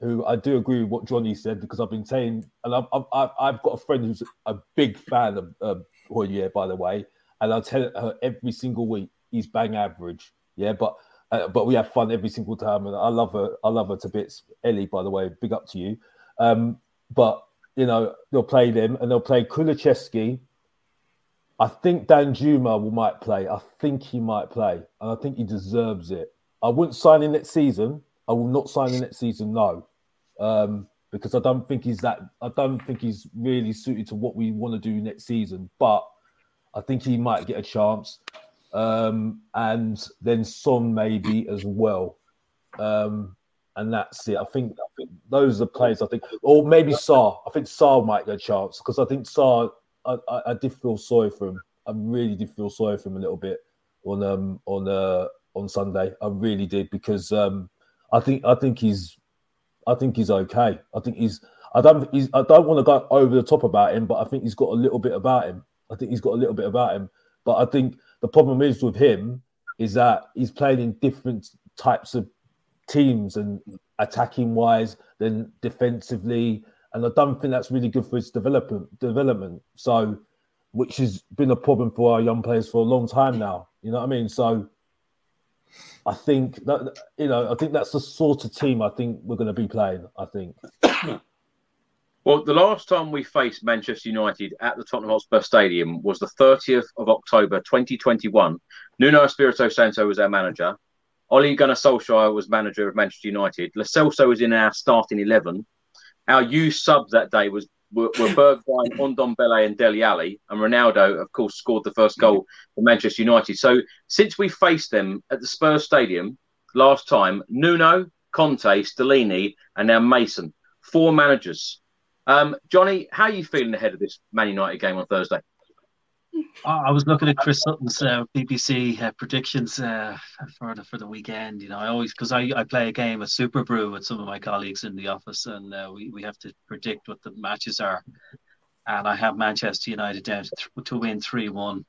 who I do agree with what Johnny said because I've been saying, and I've, I've- I've, got a friend who's a big fan of uh, Hoyer, by the way, and I'll tell her every single week he's bang average, yeah, but uh, but we have fun every single time, and I love her, I love her to bits. Ellie, by the way, big up to you. Um, but you know they'll play them, and they'll play Kulusevski. I think Danjuma will might play. I think he might play, and I think he deserves it. I wouldn't sign in next season. I will not sign in next season. No, um, because I don't think he's that. I don't think he's really suited to what we want to do next season. But I think he might get a chance, um, and then Son maybe as well. Um, and that's it. I think, I think those are the players. I think, or maybe Sarr. I think Sarr might get a chance because I think Sarr. I, I, I did feel sorry for him. I really did feel sorry for him a little bit on um on uh on Sunday. I really did because um I think I think he's I think he's okay. I think he's I don't he's I don't want to go over the top about him, but I think he's got a little bit about him. I think he's got a little bit about him. But I think the problem is with him is that he's playing in different types of teams and attacking wise than defensively. And I don't think that's really good for his development development. So which has been a problem for our young players for a long time now. You know what I mean? So I think that you know, I think that's the sort of team I think we're going to be playing. I think. Well, the last time we faced Manchester United at the Tottenham Hotspur Stadium was the 30th of October 2021. Nuno Espirito Santo was our manager. Ole Gunnar Solskjaer was manager of Manchester United. Lo Celso was in our starting 11. Our youth subs that day was were, were Bergwijn, Ndombele and Dele Alli. And Ronaldo, of course, scored the first goal for Manchester United. So since we faced them at the Spurs Stadium last time, Nuno, Conte, Stellini and now Mason, four managers. Um, Johnny, how are you feeling ahead of this Man United game on Thursday? I was looking at Chris Sutton's uh, BBC uh, predictions uh, for the for the weekend. You know, I always because I, I play a game of Superbru with some of my colleagues in the office, and uh, we we have to predict what the matches are. And I have Manchester United down to, th- to win three one,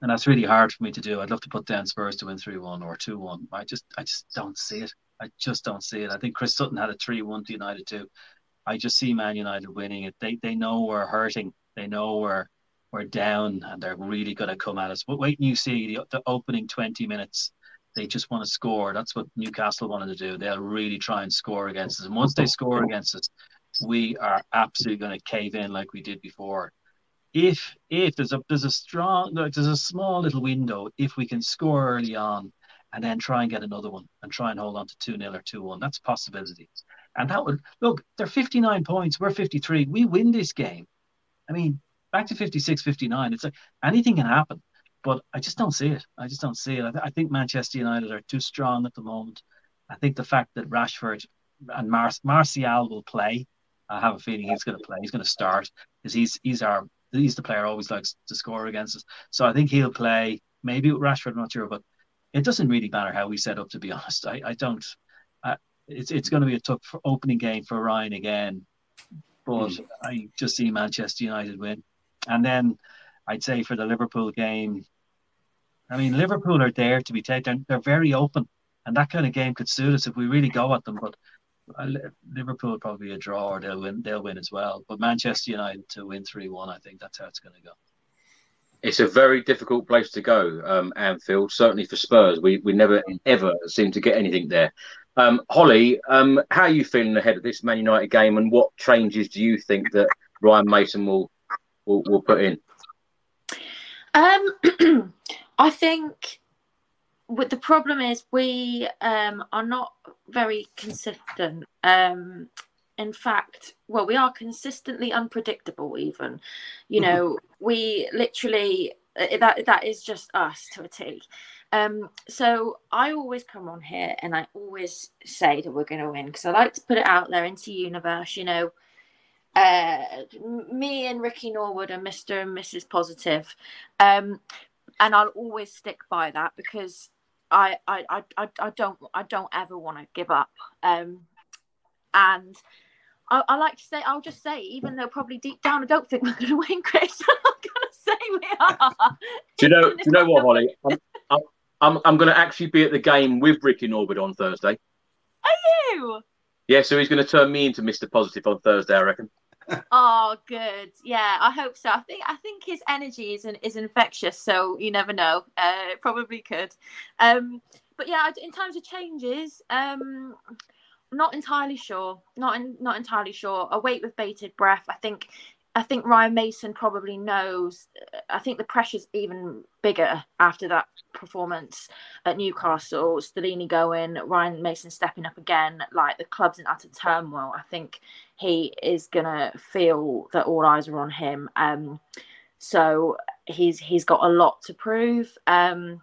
and that's really hard for me to do. I'd love to put down Spurs to win three one or two one. I just I just don't see it. I just don't see it. I think Chris Sutton had a three one to United too. I just see Man United winning it. They they know we're hurting. They know we're we're down and they're really going to come at us. But wait and you see the, the opening 20 minutes, they just want to score. That's what Newcastle wanted to do. They'll really try and score against us. And once they score against us, we are absolutely going to cave in like we did before. If if there's a there's a strong there's a small little window if we can score early on and then try and get another one and try and hold on to 2 0 or 2 1. That's possibility. And that would look, they're 59 points, we're 53. We win this game. I mean, back to 56, 59. It's like anything can happen, but I just don't see it. I just don't see it. I, th- I think Manchester United are too strong at the moment. I think the fact that Rashford and Mar- Martial will play, I have a feeling he's going to play. He's going to start because he's he's our he's the player always likes to score against us. So I think he'll play. Maybe with Rashford, I'm not sure, but it doesn't really matter how we set up. To be honest, I, I don't. I, it's it's going to be a tough opening game for Ryan again, but mm. I just see Manchester United win, and then I'd say for the Liverpool game. I mean, Liverpool are there to be taken. They're very open, and that kind of game could suit us if we really go at them. But uh, Liverpool probably a draw, or they'll win. They'll win as well. But Manchester United to win three one, I think that's how it's going to go. It's a very difficult place to go, um, Anfield. Certainly for Spurs, we we never ever seem to get anything there. Um, Holly, um, how are you feeling ahead of this Man United game, and what changes do you think that Ryan Mason will will, will put in? Um, I think with the problem is we um, are not very consistent. Um, in fact, well, we are consistently unpredictable. Even, you mm-hmm. know, we literally uh, that that is just us to a T. Um, so I always come on here and I always say that we're going to win because I like to put it out there into universe. You know, uh, me and Ricky Norwood are Mr. and Mrs. Positive. Um, and I'll always stick by that because I I, I, I don't I don't ever want to give up. Um, and I, I, like to say I'll just say even though probably deep down I don't think we're going to win, Chris. I'm going to say we are. do you know? do you know what, Holly? I'm, I'm, I'm, I'm going to actually be at the game with Ricky Norwood on Thursday. Are you? Yeah, so he's going to turn me into Mr. Positive on Thursday, I reckon oh, good. Yeah, I hope so. I think I think his energy is is infectious, so you never know. Uh, probably could. Um, but yeah, in terms of changes, um, not entirely sure. Not in, not entirely sure. I wait with bated breath. I think I think Ryan Mason probably knows. I think the pressure's even bigger after that performance at Newcastle. Stellini going, Ryan Mason stepping up again. Like the club's in utter turmoil. I think he is gonna feel that all eyes are on him. Um, so he's he's got a lot to prove. Um,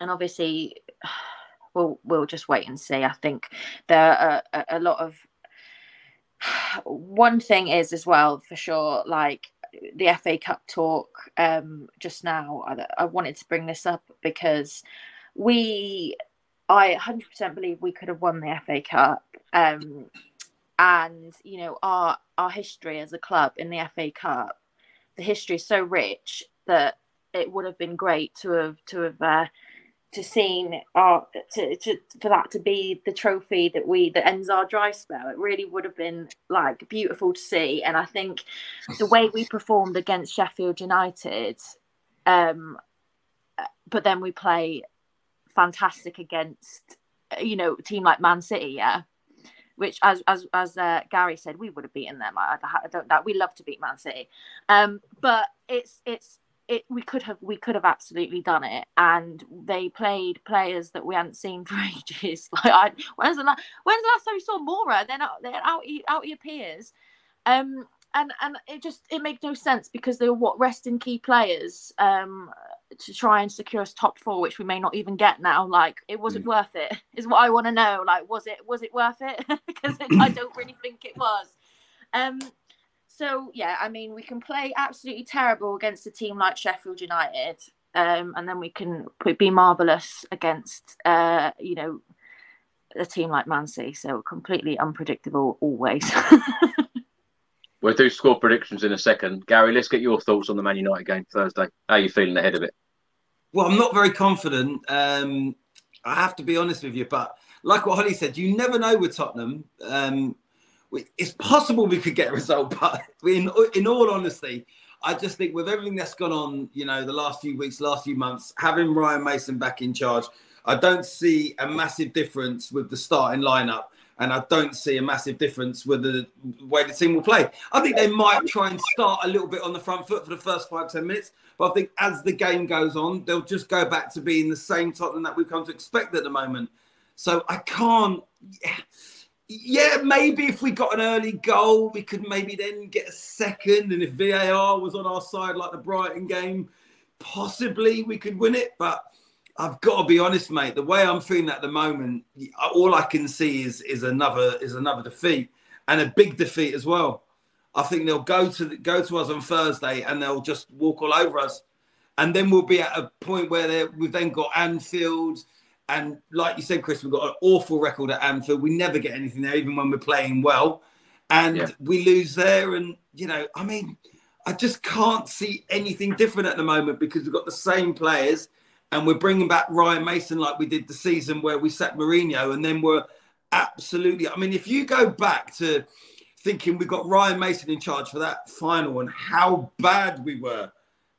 and obviously, we'll we'll just wait and see. I think there are a, a lot of one thing is as well for sure like the FA Cup talk um, just now I, I, wanted to bring this up because we I 100% believe we could have won the FA Cup um, and you know our our history as a club in the FA Cup. The history is so rich that it would have been great to have to have uh, to seen our to, to for that to be the trophy that we that ends our dry spell. It really would have been like beautiful to see. And i think the way we performed against sheffield united um but then we play fantastic against you know a team like man city yeah which as as as uh, Gary said, we would have beaten them. I, I don't know. We love to beat Man City, um, but it's it's it we could have we could have absolutely done it. And they played players that we hadn't seen for ages. Like I, when's the last when's the last time you saw Moura they're not they're out out your peers um and and it just it made no sense because they were what resting key players. Um to try and secure us top four which we may not even get now like it wasn't mm. worth it is what I want to know like was it was it worth it because I don't really think it was um so yeah, I mean, we can play absolutely terrible against a team like Sheffield United, um, and then we can be marvelous against, uh, you know, a team like Man City. So completely unpredictable always. we'll do score predictions in a second. Gary, let's get your thoughts on the Man United game Thursday. How are you feeling ahead of it? Well, I'm not very confident. Um, I have to be honest with you, but like what Holly said, you never know with Tottenham. Um, it's possible we could get a result, but in in all honesty, I just think with everything that's gone on, you know, the last few weeks, last few months, having Ryan Mason back in charge, I don't see a massive difference with the starting lineup. And I don't see a massive difference with the way the team will play. I think they might try and start a little bit on the front foot for the first five, ten minutes. But I think as the game goes on, they'll just go back to being the same Tottenham that we've come to expect at the moment. So I can't. Yeah yeah, maybe if we got an early goal, we could maybe then get a second. And if VAR was on our side, like the Brighton game, possibly we could win it. But I've got to be honest, mate. The way I'm feeling at the moment, all I can see is is another is another defeat and a big defeat as well. I think they'll go to go to us on Thursday and they'll just walk all over us, and then we'll be at a point where we've then got Anfield and like you said, Chris, we've got an awful record at Anfield. We never get anything there, even when we're playing well. And yeah. we lose there. And, you know, I mean, I just can't see anything different at the moment because we've got the same players and we're bringing back Ryan Mason like we did the season where we set Mourinho. And then we're absolutely, I mean, if you go back to thinking we got Ryan Mason in charge for that final and how bad we were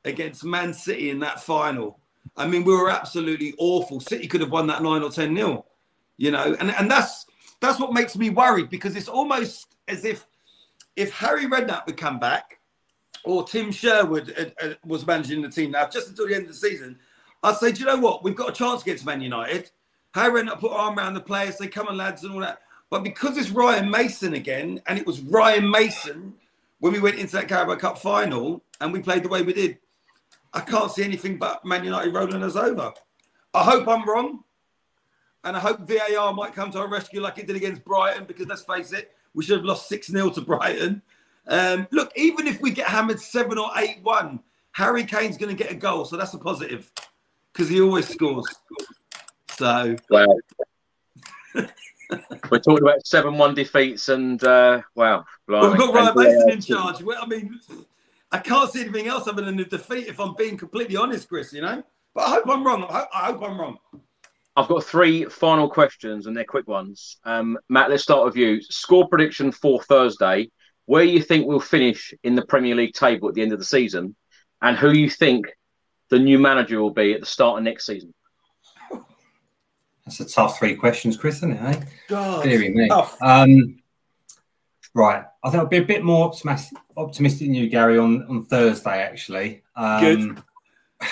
against Man City in that final I mean, we were absolutely awful. City could have won that nine or ten nil, you know, and and that's that's what makes me worried because it's almost as if if Harry Redknapp would come back or Tim Sherwood uh, uh, was managing the team now just until the end of the season, I'd say, do you know what? We've got a chance against Man United. Harry Redknapp put arm around the players, say, come on, lads, and all that. But because it's Ryan Mason again, and it was Ryan Mason when we went into that Carabao Cup final and we played the way we did, I can't see anything but Man United rolling us over. I hope I'm wrong. And I hope VAR might come to our rescue like it did against Brighton, because let's face it, we should have lost 6 0 to Brighton. Um, look, even if we get hammered 7 or 8 1, Harry Kane's going to get a goal. So that's a positive because he always scores. So. Wow. We're talking about 7 1 defeats, and uh, wow. Well, we've got Ryan Mason in charge. I mean, I can't see anything else other than a defeat. If I'm being completely honest, Chris, you know. But I hope I'm wrong. I hope, I hope I'm wrong. I've got three final questions, and they're quick ones. Um, Matt, let's start with you. Score prediction for Thursday. Where you think we'll finish in the Premier League table at the end of the season, and who you think the new manager will be at the start of next season. That's a tough three questions, Chris, isn't it? Eh? God, me. Um, Right. I think I'll be a bit more optimistic than you, Gary, on, on Thursday, actually. Um, Good.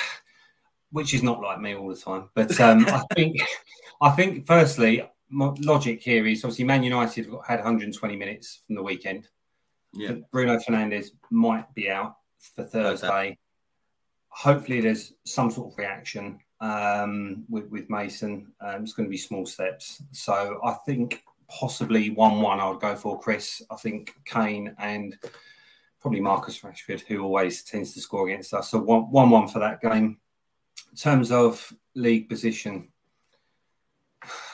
Which is not like me all the time. But um, I think, I think, firstly, my logic here is obviously Man United had 120 minutes from the weekend. Yeah. Bruno Fernandes might be out for Thursday. Hopefully, there's some sort of reaction um, with, with Mason. Um, it's going to be small steps. So I think possibly 1 1, I would go for Chris. I think Kane and probably Marcus Rashford, who always tends to score against us. So 1 1, one for that game. In terms of league position,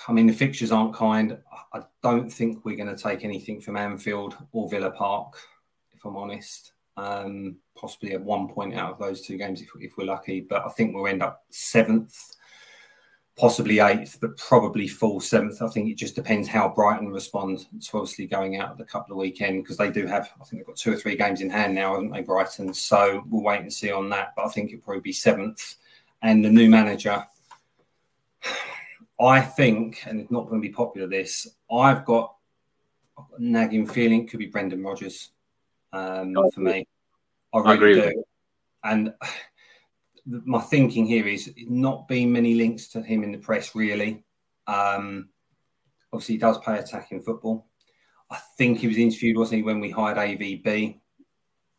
I mean, the fixtures aren't kind. I don't think we're going to take anything from Anfield or Villa Park, if I'm honest. Um, possibly at one point out of those two games if, if we're lucky. But I think we'll end up seventh possibly eighth, but probably full seventh. I think it just depends how Brighton respond to obviously going out the couple of weekend because they do have, I think they've got two or three games in hand now, haven't they, Brighton? So we'll wait and see on that. But I think it'll probably be seventh. And the new manager, I think, and it's not going to be popular, this, I've got a nagging feeling it could be Brendan Rodgers um, for me. I really I agree do. And my thinking here is not being many links to him in the press, really. Um, obviously, he does play attacking football. I think he was interviewed, wasn't he, when we hired AVB,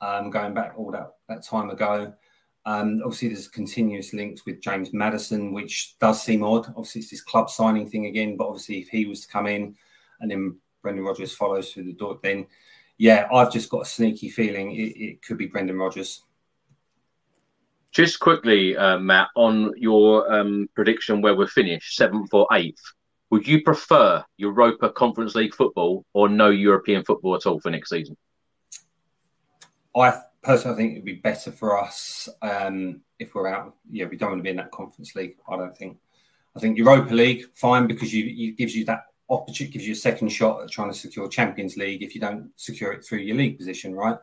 um, going back all that, that time ago. Um, obviously, there's continuous links with James Maddison, which does seem odd. Obviously, it's this club signing thing again, but obviously, if he was to come in and then Brendan Rodgers follows through the door, then yeah, I've just got a sneaky feeling it, it could be Brendan Rodgers. Just quickly, uh, Matt, on your um, prediction where we're finished, seventh or eighth, would you prefer Europa Conference League football or no European football at all for next season? I personally think it would be better for us um, if we're out. Yeah, we don't want to be in that Conference League. I don't think. I think Europa League fine because you it gives you that opportunity, gives you a second shot at trying to secure Champions League if you don't secure it through your league position, right?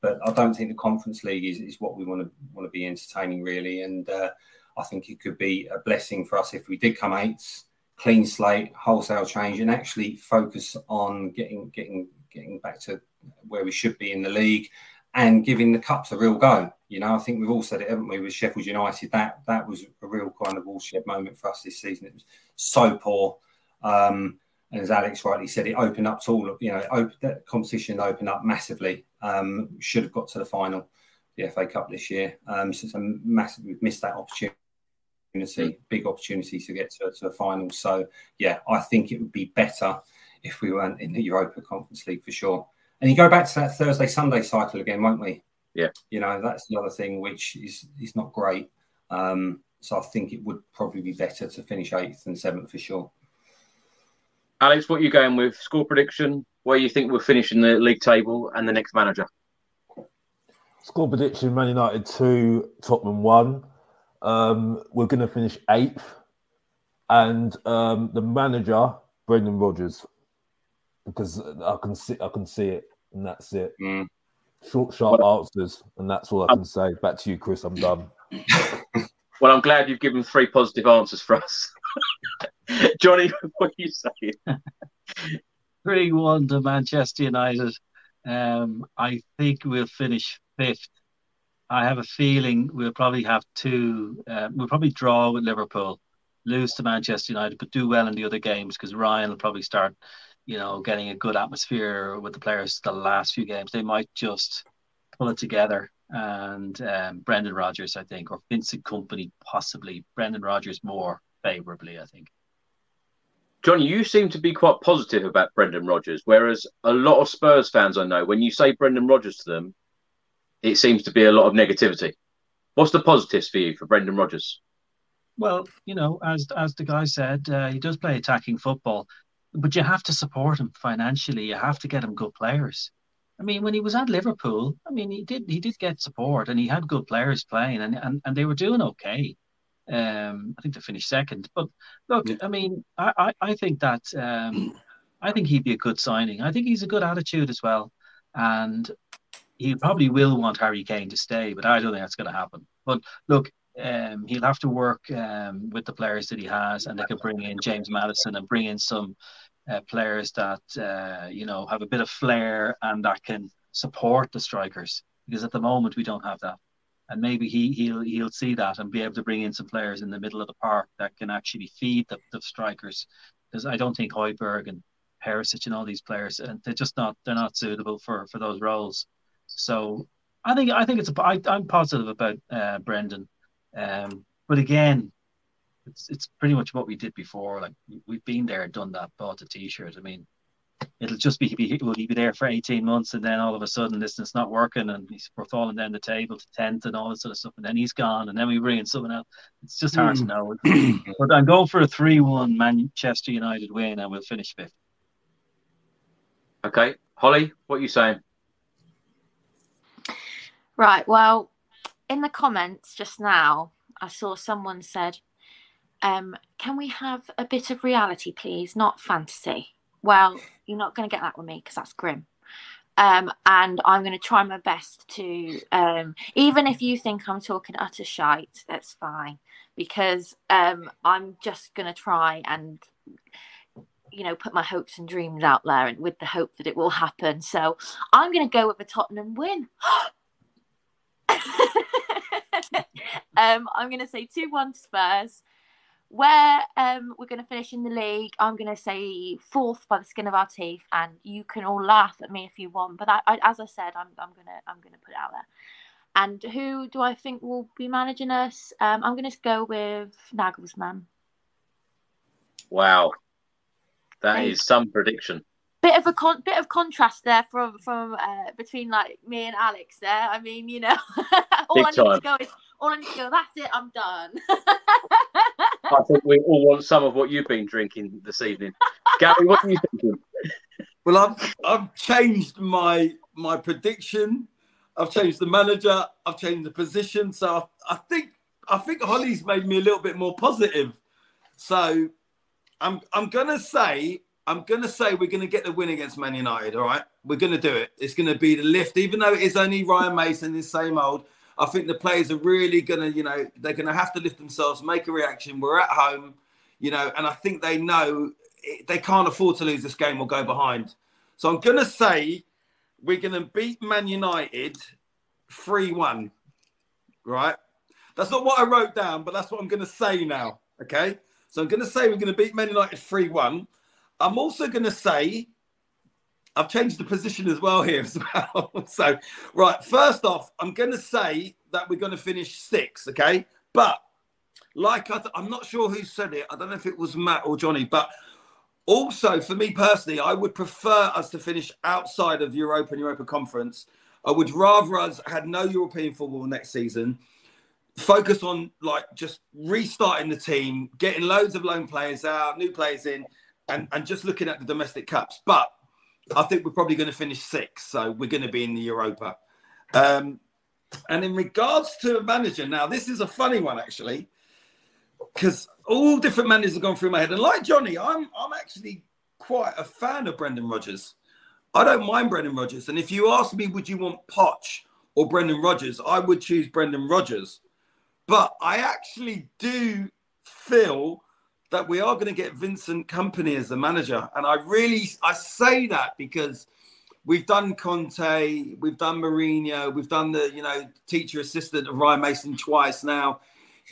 But I don't think the Conference League is, is what we want to want to be entertaining really. And uh, I think it could be a blessing for us if we did come eighth, clean slate, wholesale change, and actually focus on getting getting getting back to where we should be in the league and giving the cups a real go. You know, I think we've all said it, haven't we, with Sheffield United? That that was a real kind of watershed moment for us this season. It was so poor. Um, and as Alex rightly said, it opened up to all of you know, open, that competition opened up massively. Um, should have got to the final, the FA Cup this year. Um, so it's a massive, we've missed that opportunity, big opportunity to get to, to a final. So yeah, I think it would be better if we weren't in the Europa Conference League for sure. And you go back to that Thursday Sunday cycle again, won't we? Yeah. You know, that's the other thing which is is not great. Um, so I think it would probably be better to finish eighth and seventh for sure. Alex, what are you going with? Score prediction? Where you think we'll finish in the league table and the next manager? Score prediction: Man United two, Tottenham one. Um, we're going to finish eighth, and um, the manager Brendan Rodgers, because I can see I can see it, and that's it. Mm. Short, sharp answers, and that's all I can say. Back to you, Chris. I'm done. well, I'm glad you've given three positive answers for us. Johnny, what are you saying? 3 1 to Manchester United. Um, I think we'll finish fifth. I have a feeling we'll probably have two. Uh, we'll probably draw with Liverpool, lose to Manchester United, but do well in the other games because Ryan will probably start, you know, getting a good atmosphere with the players the last few games. They might just pull it together. And um, Brendan Rodgers, I think, or Vincent Kompany, possibly. Brendan Rodgers more favorably, I think. Johnny, you seem to be quite positive about Brendan Rodgers, whereas a lot of Spurs fans I know, when you say Brendan Rodgers to them, it seems to be a lot of negativity. What's the positives for you for Brendan Rodgers? Well, you know, as as the guy said, uh, he does play attacking football, but you have to support him financially. You have to get him good players. I mean, when he was at Liverpool, I mean, he did he did get support and he had good players playing, and and, and they were doing okay. Um, I think they finished second. But look, yeah. I mean, I, I, I think that um, I think he'd be a good signing. I think he's a good attitude as well, and he probably will want Harry Kane to stay, but I don't think that's going to happen. But look, um, he'll have to work um, with the players that he has, and they can bring in James Maddison and bring in some uh, players that uh, you know have a bit of flair and that can support the strikers. Because at the moment we don't have that and maybe he he'll he'll see that and be able to bring in some players in the middle of the park that can actually feed the, the strikers. Because I don't think Højbjerg and Perisic and all these players, and they're just not they're not suitable for for those roles. So I think I think it's a I, I'm positive about uh, Brendan, um, but again, it's it's pretty much what we did before. Like we've been there, done that, bought a T-shirt. I mean, it'll just be, be will he be there for 18 months and then all of a sudden this is not working and he's, we're falling down the table to 10th and all this sort of stuff and then he's gone and then we bring in someone else. It's just hard mm. to know. But I'm going for a 3-1 Manchester United win and we'll finish fifth. Okay. Holly what are you saying? Right. Well in the comments just now I saw someone said um, can we have a bit of reality please? Not fantasy well, you're not going to get that with me because that's grim. Um, and I'm going to try my best to, um, even if you think I'm talking utter shite, that's fine because um, I'm just going to try and, you know, put my hopes and dreams out there and with the hope that it will happen. So I'm going to go with a Tottenham win. um, I'm going to say 2 1 Spurs where um, we're going to finish in the league, I'm going to say fourth by the skin of our teeth, and you can all laugh at me if you want. But I, I, as I said, I'm, I'm gonna I'm gonna put it out there. And who do I think will be managing us? Um, I'm going to go with Nagelsmann. Wow, that is some prediction. Bit of a con- bit of contrast there from from uh, between like me and Alex. There, I mean, you know, all Big I need time. to go is all I need to go. That's it. I'm done. I think we all want some of what you've been drinking this evening. Gary, what are you thinking? Well, I've I've changed my my prediction. I've changed the manager. I've changed the position. So I, I think I think Holly's made me a little bit more positive. So I'm I'm gonna say I'm gonna say we're gonna get the win against Man United. All right, we're gonna do it. It's gonna be the lift, even though it is only Ryan Mason, the same old. I think the players are really going to, you know, they're going to have to lift themselves, make a reaction. We're at home, you know, and I think they know they can't afford to lose this game or go behind. So I'm going to say we're going to beat Man United 3 1. Right? That's not what I wrote down, but that's what I'm going to say now. Okay? So I'm going to say we're going to beat Man United 3 1. I'm also going to say I've changed the position as well here as well. so, right, first off, I'm going to say that we're going to finish six, okay? But like I th- I'm not sure who said it. I don't know if it was Matt or Johnny, but also for me personally, I would prefer us to finish outside of Europa and Europa Conference. I would rather us had no European football next season. Focus on like just restarting the team, getting loads of loan players out, new players in, and, and just looking at the domestic cups. But I think we're probably going to finish sixth, so we're going to be in the Europa. Um, and in regards to a manager, now this is a funny one actually, because all different managers have gone through my head. And like Johnny, I'm I'm actually quite a fan of Brendan Rodgers. I don't mind Brendan Rodgers. And if you ask me, would you want Poch or Brendan Rodgers? I would choose Brendan Rodgers. But I actually do feel that we are going to get Vincent Kompany as the manager. And I really I say that because we've done Conte, we've done Mourinho, we've done the you know teacher assistant of Ryan Mason twice now.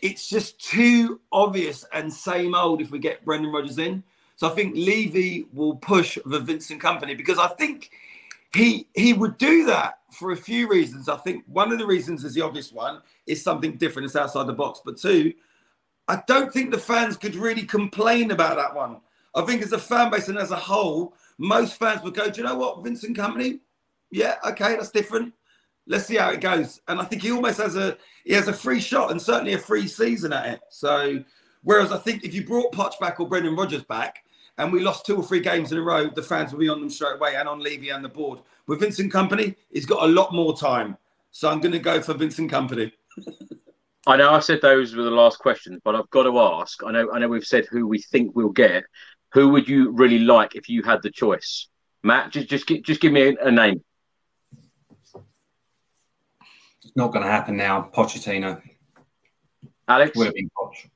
It's just too obvious and same old if we get Brendan Rodgers in. So I think Levy will push the Vincent Kompany because I think he he would do that for a few reasons. I think one of the reasons is the obvious one is something different. It's outside the box. But two, I don't think the fans could really complain about that one. I think as a fan base and as a whole, most fans would go, Do you know what, Vincent Kompany? Yeah, okay, that's different. Let's see how it goes. And I think he almost has a he has a free shot and certainly a free season at it. So whereas I think if you brought Poch back or Brendan Rodgers back and we lost two or three games in a row, the fans will be on them straight away and on Levy and the board. With Vincent Kompany, he's got a lot more time. So I'm gonna go for Vincent Kompany. I know I said those were the last questions, but I've got to ask. I know I know we've said who we think we'll get. Who would you really like if you had the choice? Matt, just just just give me a, a name. It's not going to happen now. Pochettino. Alex would have been Poch.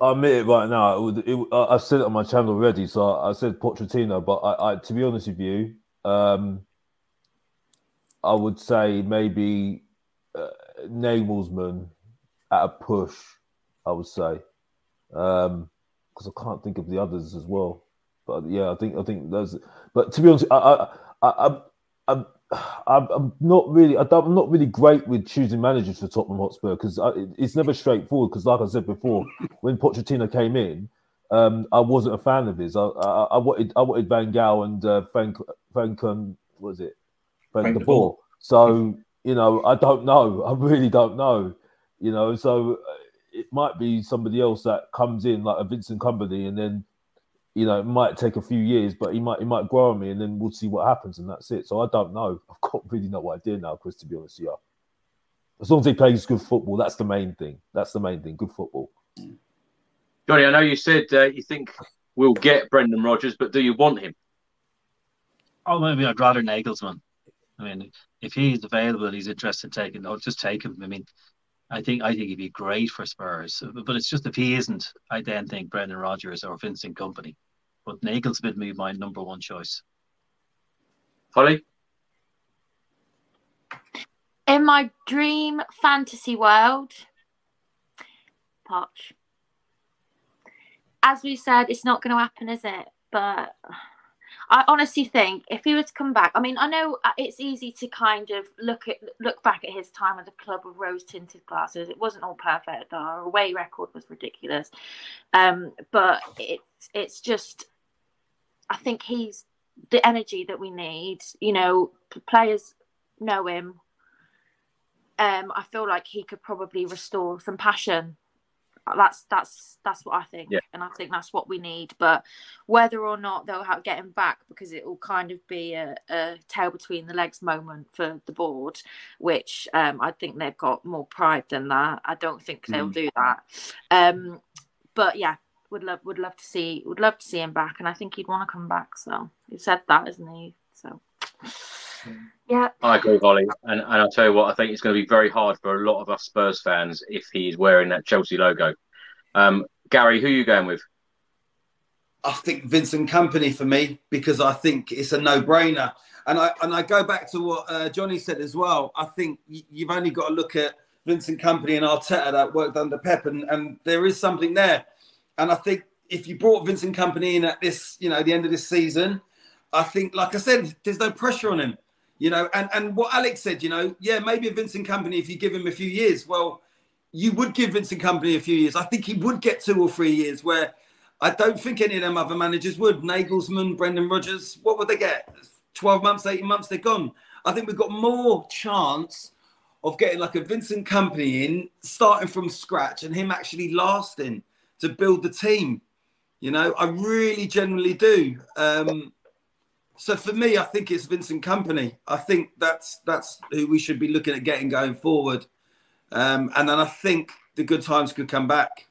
I admit it right now. It would, it, I, I said it on my channel already, so I, I said Pochettino. But I, I, to be honest with you, um, I would say maybe uh, Nagelsmann at a push. I would say because um, I can't think of the others as well. But yeah, I think I think those. But to be honest, I I I I'm I'm, I'm not really I am not really great with choosing managers for Tottenham Hotspur because it's never straightforward. Because like I said before, when Pochettino came in, um, I wasn't a fan of his. I, I, I wanted I wanted Van Gaal and uh, Frank Frank um, was it Frank, Frank de Boer. So you know, I don't know. I really don't know. You know, so uh, it might be somebody else that comes in like a Vincent Kompany, and then you know it might take a few years, but he might he might grow on me, and then we'll see what happens, and that's it. So I don't know. I've got really no idea now, Chris. To be honest, yeah. As long as he plays good football, that's the main thing. That's the main thing. Good football. Johnny, I know you said uh, you think we'll get Brendan Rodgers, but do you want him? Oh, maybe I'd rather Nagelsmann. I mean, if he's available and he's interested in taking, I'll just take him. I mean, I think I think he'd be great for Spurs. But it's just if he isn't, I then think Brendan Rodgers or Vincent Kompany. But Nagelsmann be my number one choice. Holly? In my dream fantasy world, Poch. As we said, it's not going to happen, is it? But I honestly think if he were to come back, I mean, I know uh, it's easy to kind of look at look back at his time at the club with rose tinted glasses. It wasn't all perfect. Our away record was ridiculous, um, but it's it's just, I think he's the energy that we need. You know, players know him. Um, I feel like he could probably restore some passion that's that's that's what I think, yeah. and I think that's what we need. But whether or not they'll have, get him back, because it will kind of be a, a, tail between the legs moment for the board, which um, I think they've got more pride than that. I don't think they'll mm. do that. Um, but yeah, would love would love to see would love to see him back, and I think he'd want to come back. So he said that, isn't he? So. Yeah. I agree, Holly. And, and I'll tell you what, I think it's going to be very hard for a lot of us Spurs fans if he's wearing that Chelsea logo. Um, Gary, who are you going with? I think Vincent Kompany for me because I think it's a no-brainer. And I and I go back to what uh, Johnny said as well. I think you've only got to look at Vincent Kompany and Arteta that worked under Pep, and, and there is something there. And I think if you brought Vincent Kompany in at this, you know, the end of this season, I think, like I said, there's no pressure on him. You know, and, and what Alex said, you know, yeah, maybe Vincent Kompany, if you give him a few years. Well, you would give Vincent Kompany a few years. I think he would get two or three years where I don't think any of them other managers would. Nagelsmann, Brendan Rodgers, what would they get? 12 months, 18 months, they're gone. I think we've got more chance of getting like a Vincent Kompany in, starting from scratch, and him actually lasting to build the team. You know, I really generally do. Um, so for me, I think it's Vincent Kompany. I think that's that's who we should be looking at getting going forward. Um, and then I think the good times could come back.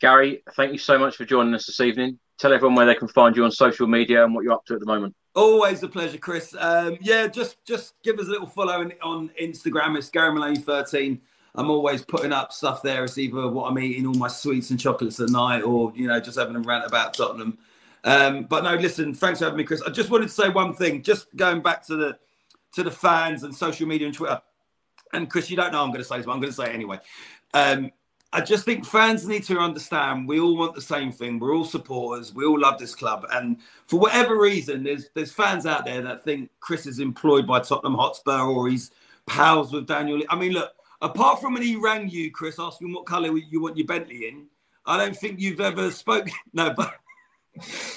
Gary, thank you so much for joining us this evening. Tell everyone where they can find you on social media and what you're up to at the moment. Always a pleasure, Chris. Um, yeah, just just give us a little follow on Instagram. It's Gary Maloney 13. I'm always putting up stuff there. It's either what I'm eating, all my sweets and chocolates at night, or you know, just having a rant about Tottenham. Um, but no, listen, thanks for having me, Chris. I just wanted to say one thing, just going back to the to the fans and social media and Twitter. And Chris, you don't know I'm going to say this, but I'm going to say it anyway. Um, I just think fans need to understand we all want the same thing. We're all supporters. We all love this club. And for whatever reason, there's there's fans out there that think Chris is employed by Tottenham Hotspur or he's pals with Daniel. I mean, look, apart from when he rang you, Chris, asking what colour you want your Bentley in, I don't think you've ever spoken. No, but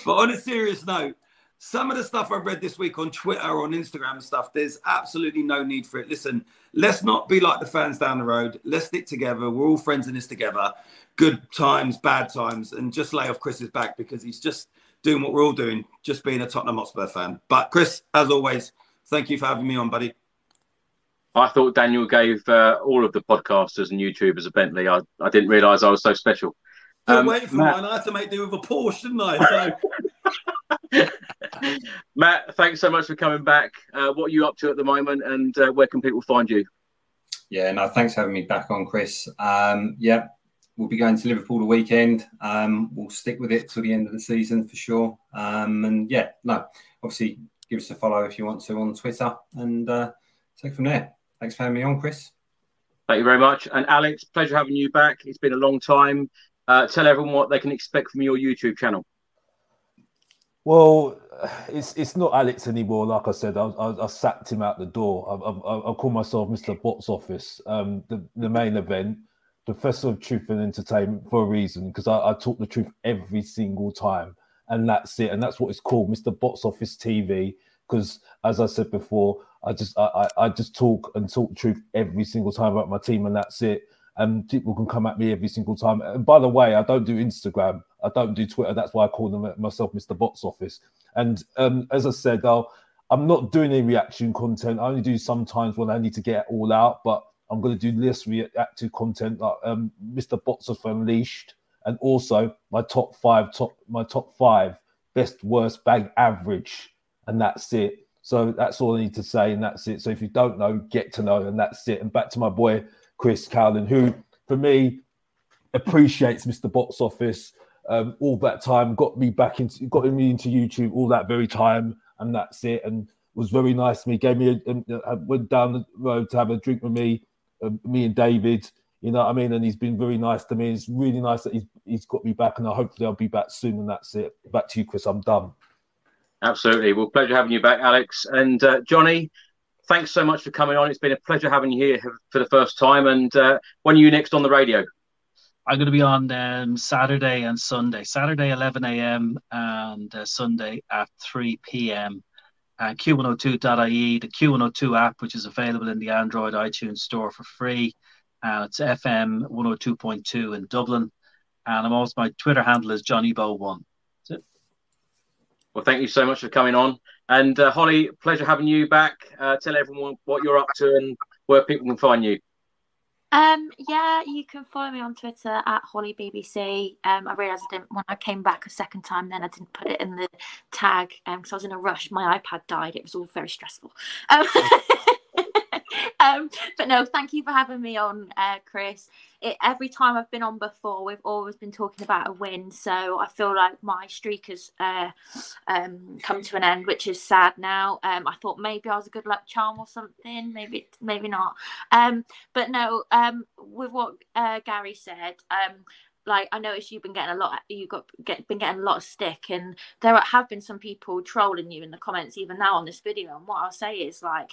but on a serious note, some of the stuff I've read this week on Twitter, on Instagram stuff, there's absolutely no need for it. Listen, let's not be like the fans down the road. Let's stick together. We're all friends in this together. Good times, bad times, and just lay off Chris's back because he's just doing what we're all doing, just being a Tottenham Hotspur fan. But Chris, as always, thank you for having me on, buddy. I thought Daniel gave uh, all of the podcasters and YouTubers a Bentley. I, I didn't realise I was so special. Couldn't um, wait for Matt, mine. I had to make do with a Porsche, didn't I? So. Matt, thanks so much for coming back. Uh, what are you up to at the moment, and uh, where can people find you? Yeah, no, thanks for having me back on, Chris. Um, yeah, we'll be going to Liverpool the weekend. Um, we'll stick with it till the end of the season for sure. Um, and yeah, no, obviously give us a follow if you want to on Twitter, and uh, take from there. Thanks for having me on, Chris. Thank you very much. And Alex, pleasure having you back. It's been a long time. Uh, tell everyone what they can expect from your YouTube channel. Well, it's it's not Alex anymore. Like I said, I, I, I sacked him out the door. I, I, I call myself Mr. Box Office. Um, the, the main event, Professor of Truth and Entertainment, for a reason because I, I talk the truth every single time, and that's it. And that's what it's called, Mr. Box Office TV. Because as I said before, I just I, I just talk and talk the truth every single time about my team, and that's it and people can come at me every single time. And by the way, I don't do Instagram, I don't do Twitter. That's why I call them myself Mr. Box Office. And um, as I said, I'll, I'm not doing any reaction content. I only do sometimes when I need to get it all out, but I'm going to do less reactive content like um, Mr. Box Office Unleashed, and also my top five, top my top five best worst bag average, and that's it. So that's all I need to say, and that's it. So if you don't know, get to know, and that's it. And back to my boy Chris Cowlin, who for me appreciates Mr. Box Office um, all that time, got me back into, got me into YouTube all that very time, and that's it. And was very nice to me. Gave me a, a, a went down the road to have a drink with me, uh, me and David. You know what I mean? And he's been very nice to me. It's really nice that he's he's got me back, and I hopefully I'll be back soon. And that's it. Back to you, Chris. I'm done. Absolutely. Well, pleasure having you back, Alex and uh, Johnny thanks so much for coming on. It's been a pleasure having you here for the first time. And uh, when are you next on the radio? I'm going to be on um, Saturday and Sunday. Saturday 11 a.m. and uh, Sunday at 3 p.m. Uh, Q102.ie, the Q102 app, which is available in the Android iTunes store for free. Uh, it's FM 102.2 in Dublin. And I'm also, my Twitter handle is Johnny Bow1. Well, thank you so much for coming on. And uh, Holly, pleasure having you back. Uh, tell everyone what you're up to and where people can find you. Um, yeah, you can follow me on Twitter at Holly BBC. Um, I realised I didn't when I came back a second time. Then I didn't put it in the tag because um, I was in a rush. My iPad died. It was all very stressful. Um, but no, thank you for having me on, uh, Chris. It, every time I've been on before, we've always been talking about a win. So I feel like my streak has uh, um, come to an end, which is sad now. Um, I thought maybe I was a good luck charm or something. Maybe, maybe not. Um, but no, um, with what uh, Gary said, um, like I noticed you've been getting a lot. You got get been getting a lot of stick, and there have been some people trolling you in the comments even now on this video. And what I'll say is like,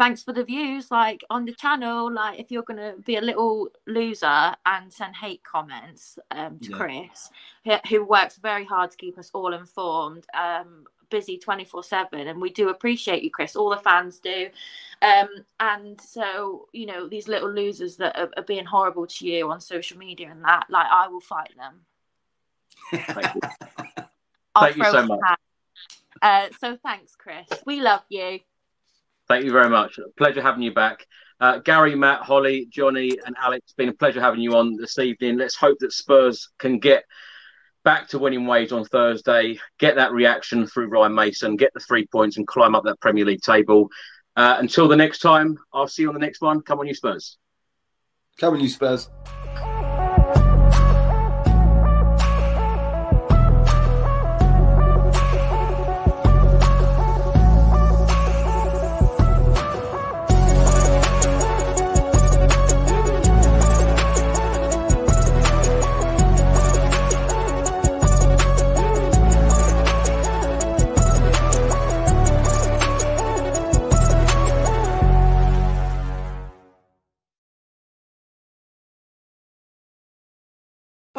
thanks for the views, like on the channel. Like if you're gonna be a little loser and send hate comments um, to Yeah. Chris, who, who works very hard to keep us all informed. Um, busy 24 7 and we do appreciate you chris all the fans do um and so you know these little losers that are, are being horrible to you on social media and that like i will fight them I'll Thank you so much. uh so thanks chris we love you Thank you very much. Pleasure having you back. Uh, Gary, Matt, Holly, Johnny, and Alex, it's been a pleasure having you on this evening. Let's hope that Spurs can get back to winning ways on Thursday, get that reaction through Ryan Mason, get the three points, and climb up that Premier League table. Uh, until the next time, I'll see you on the next one. Come on, you Spurs. Come on, you Spurs.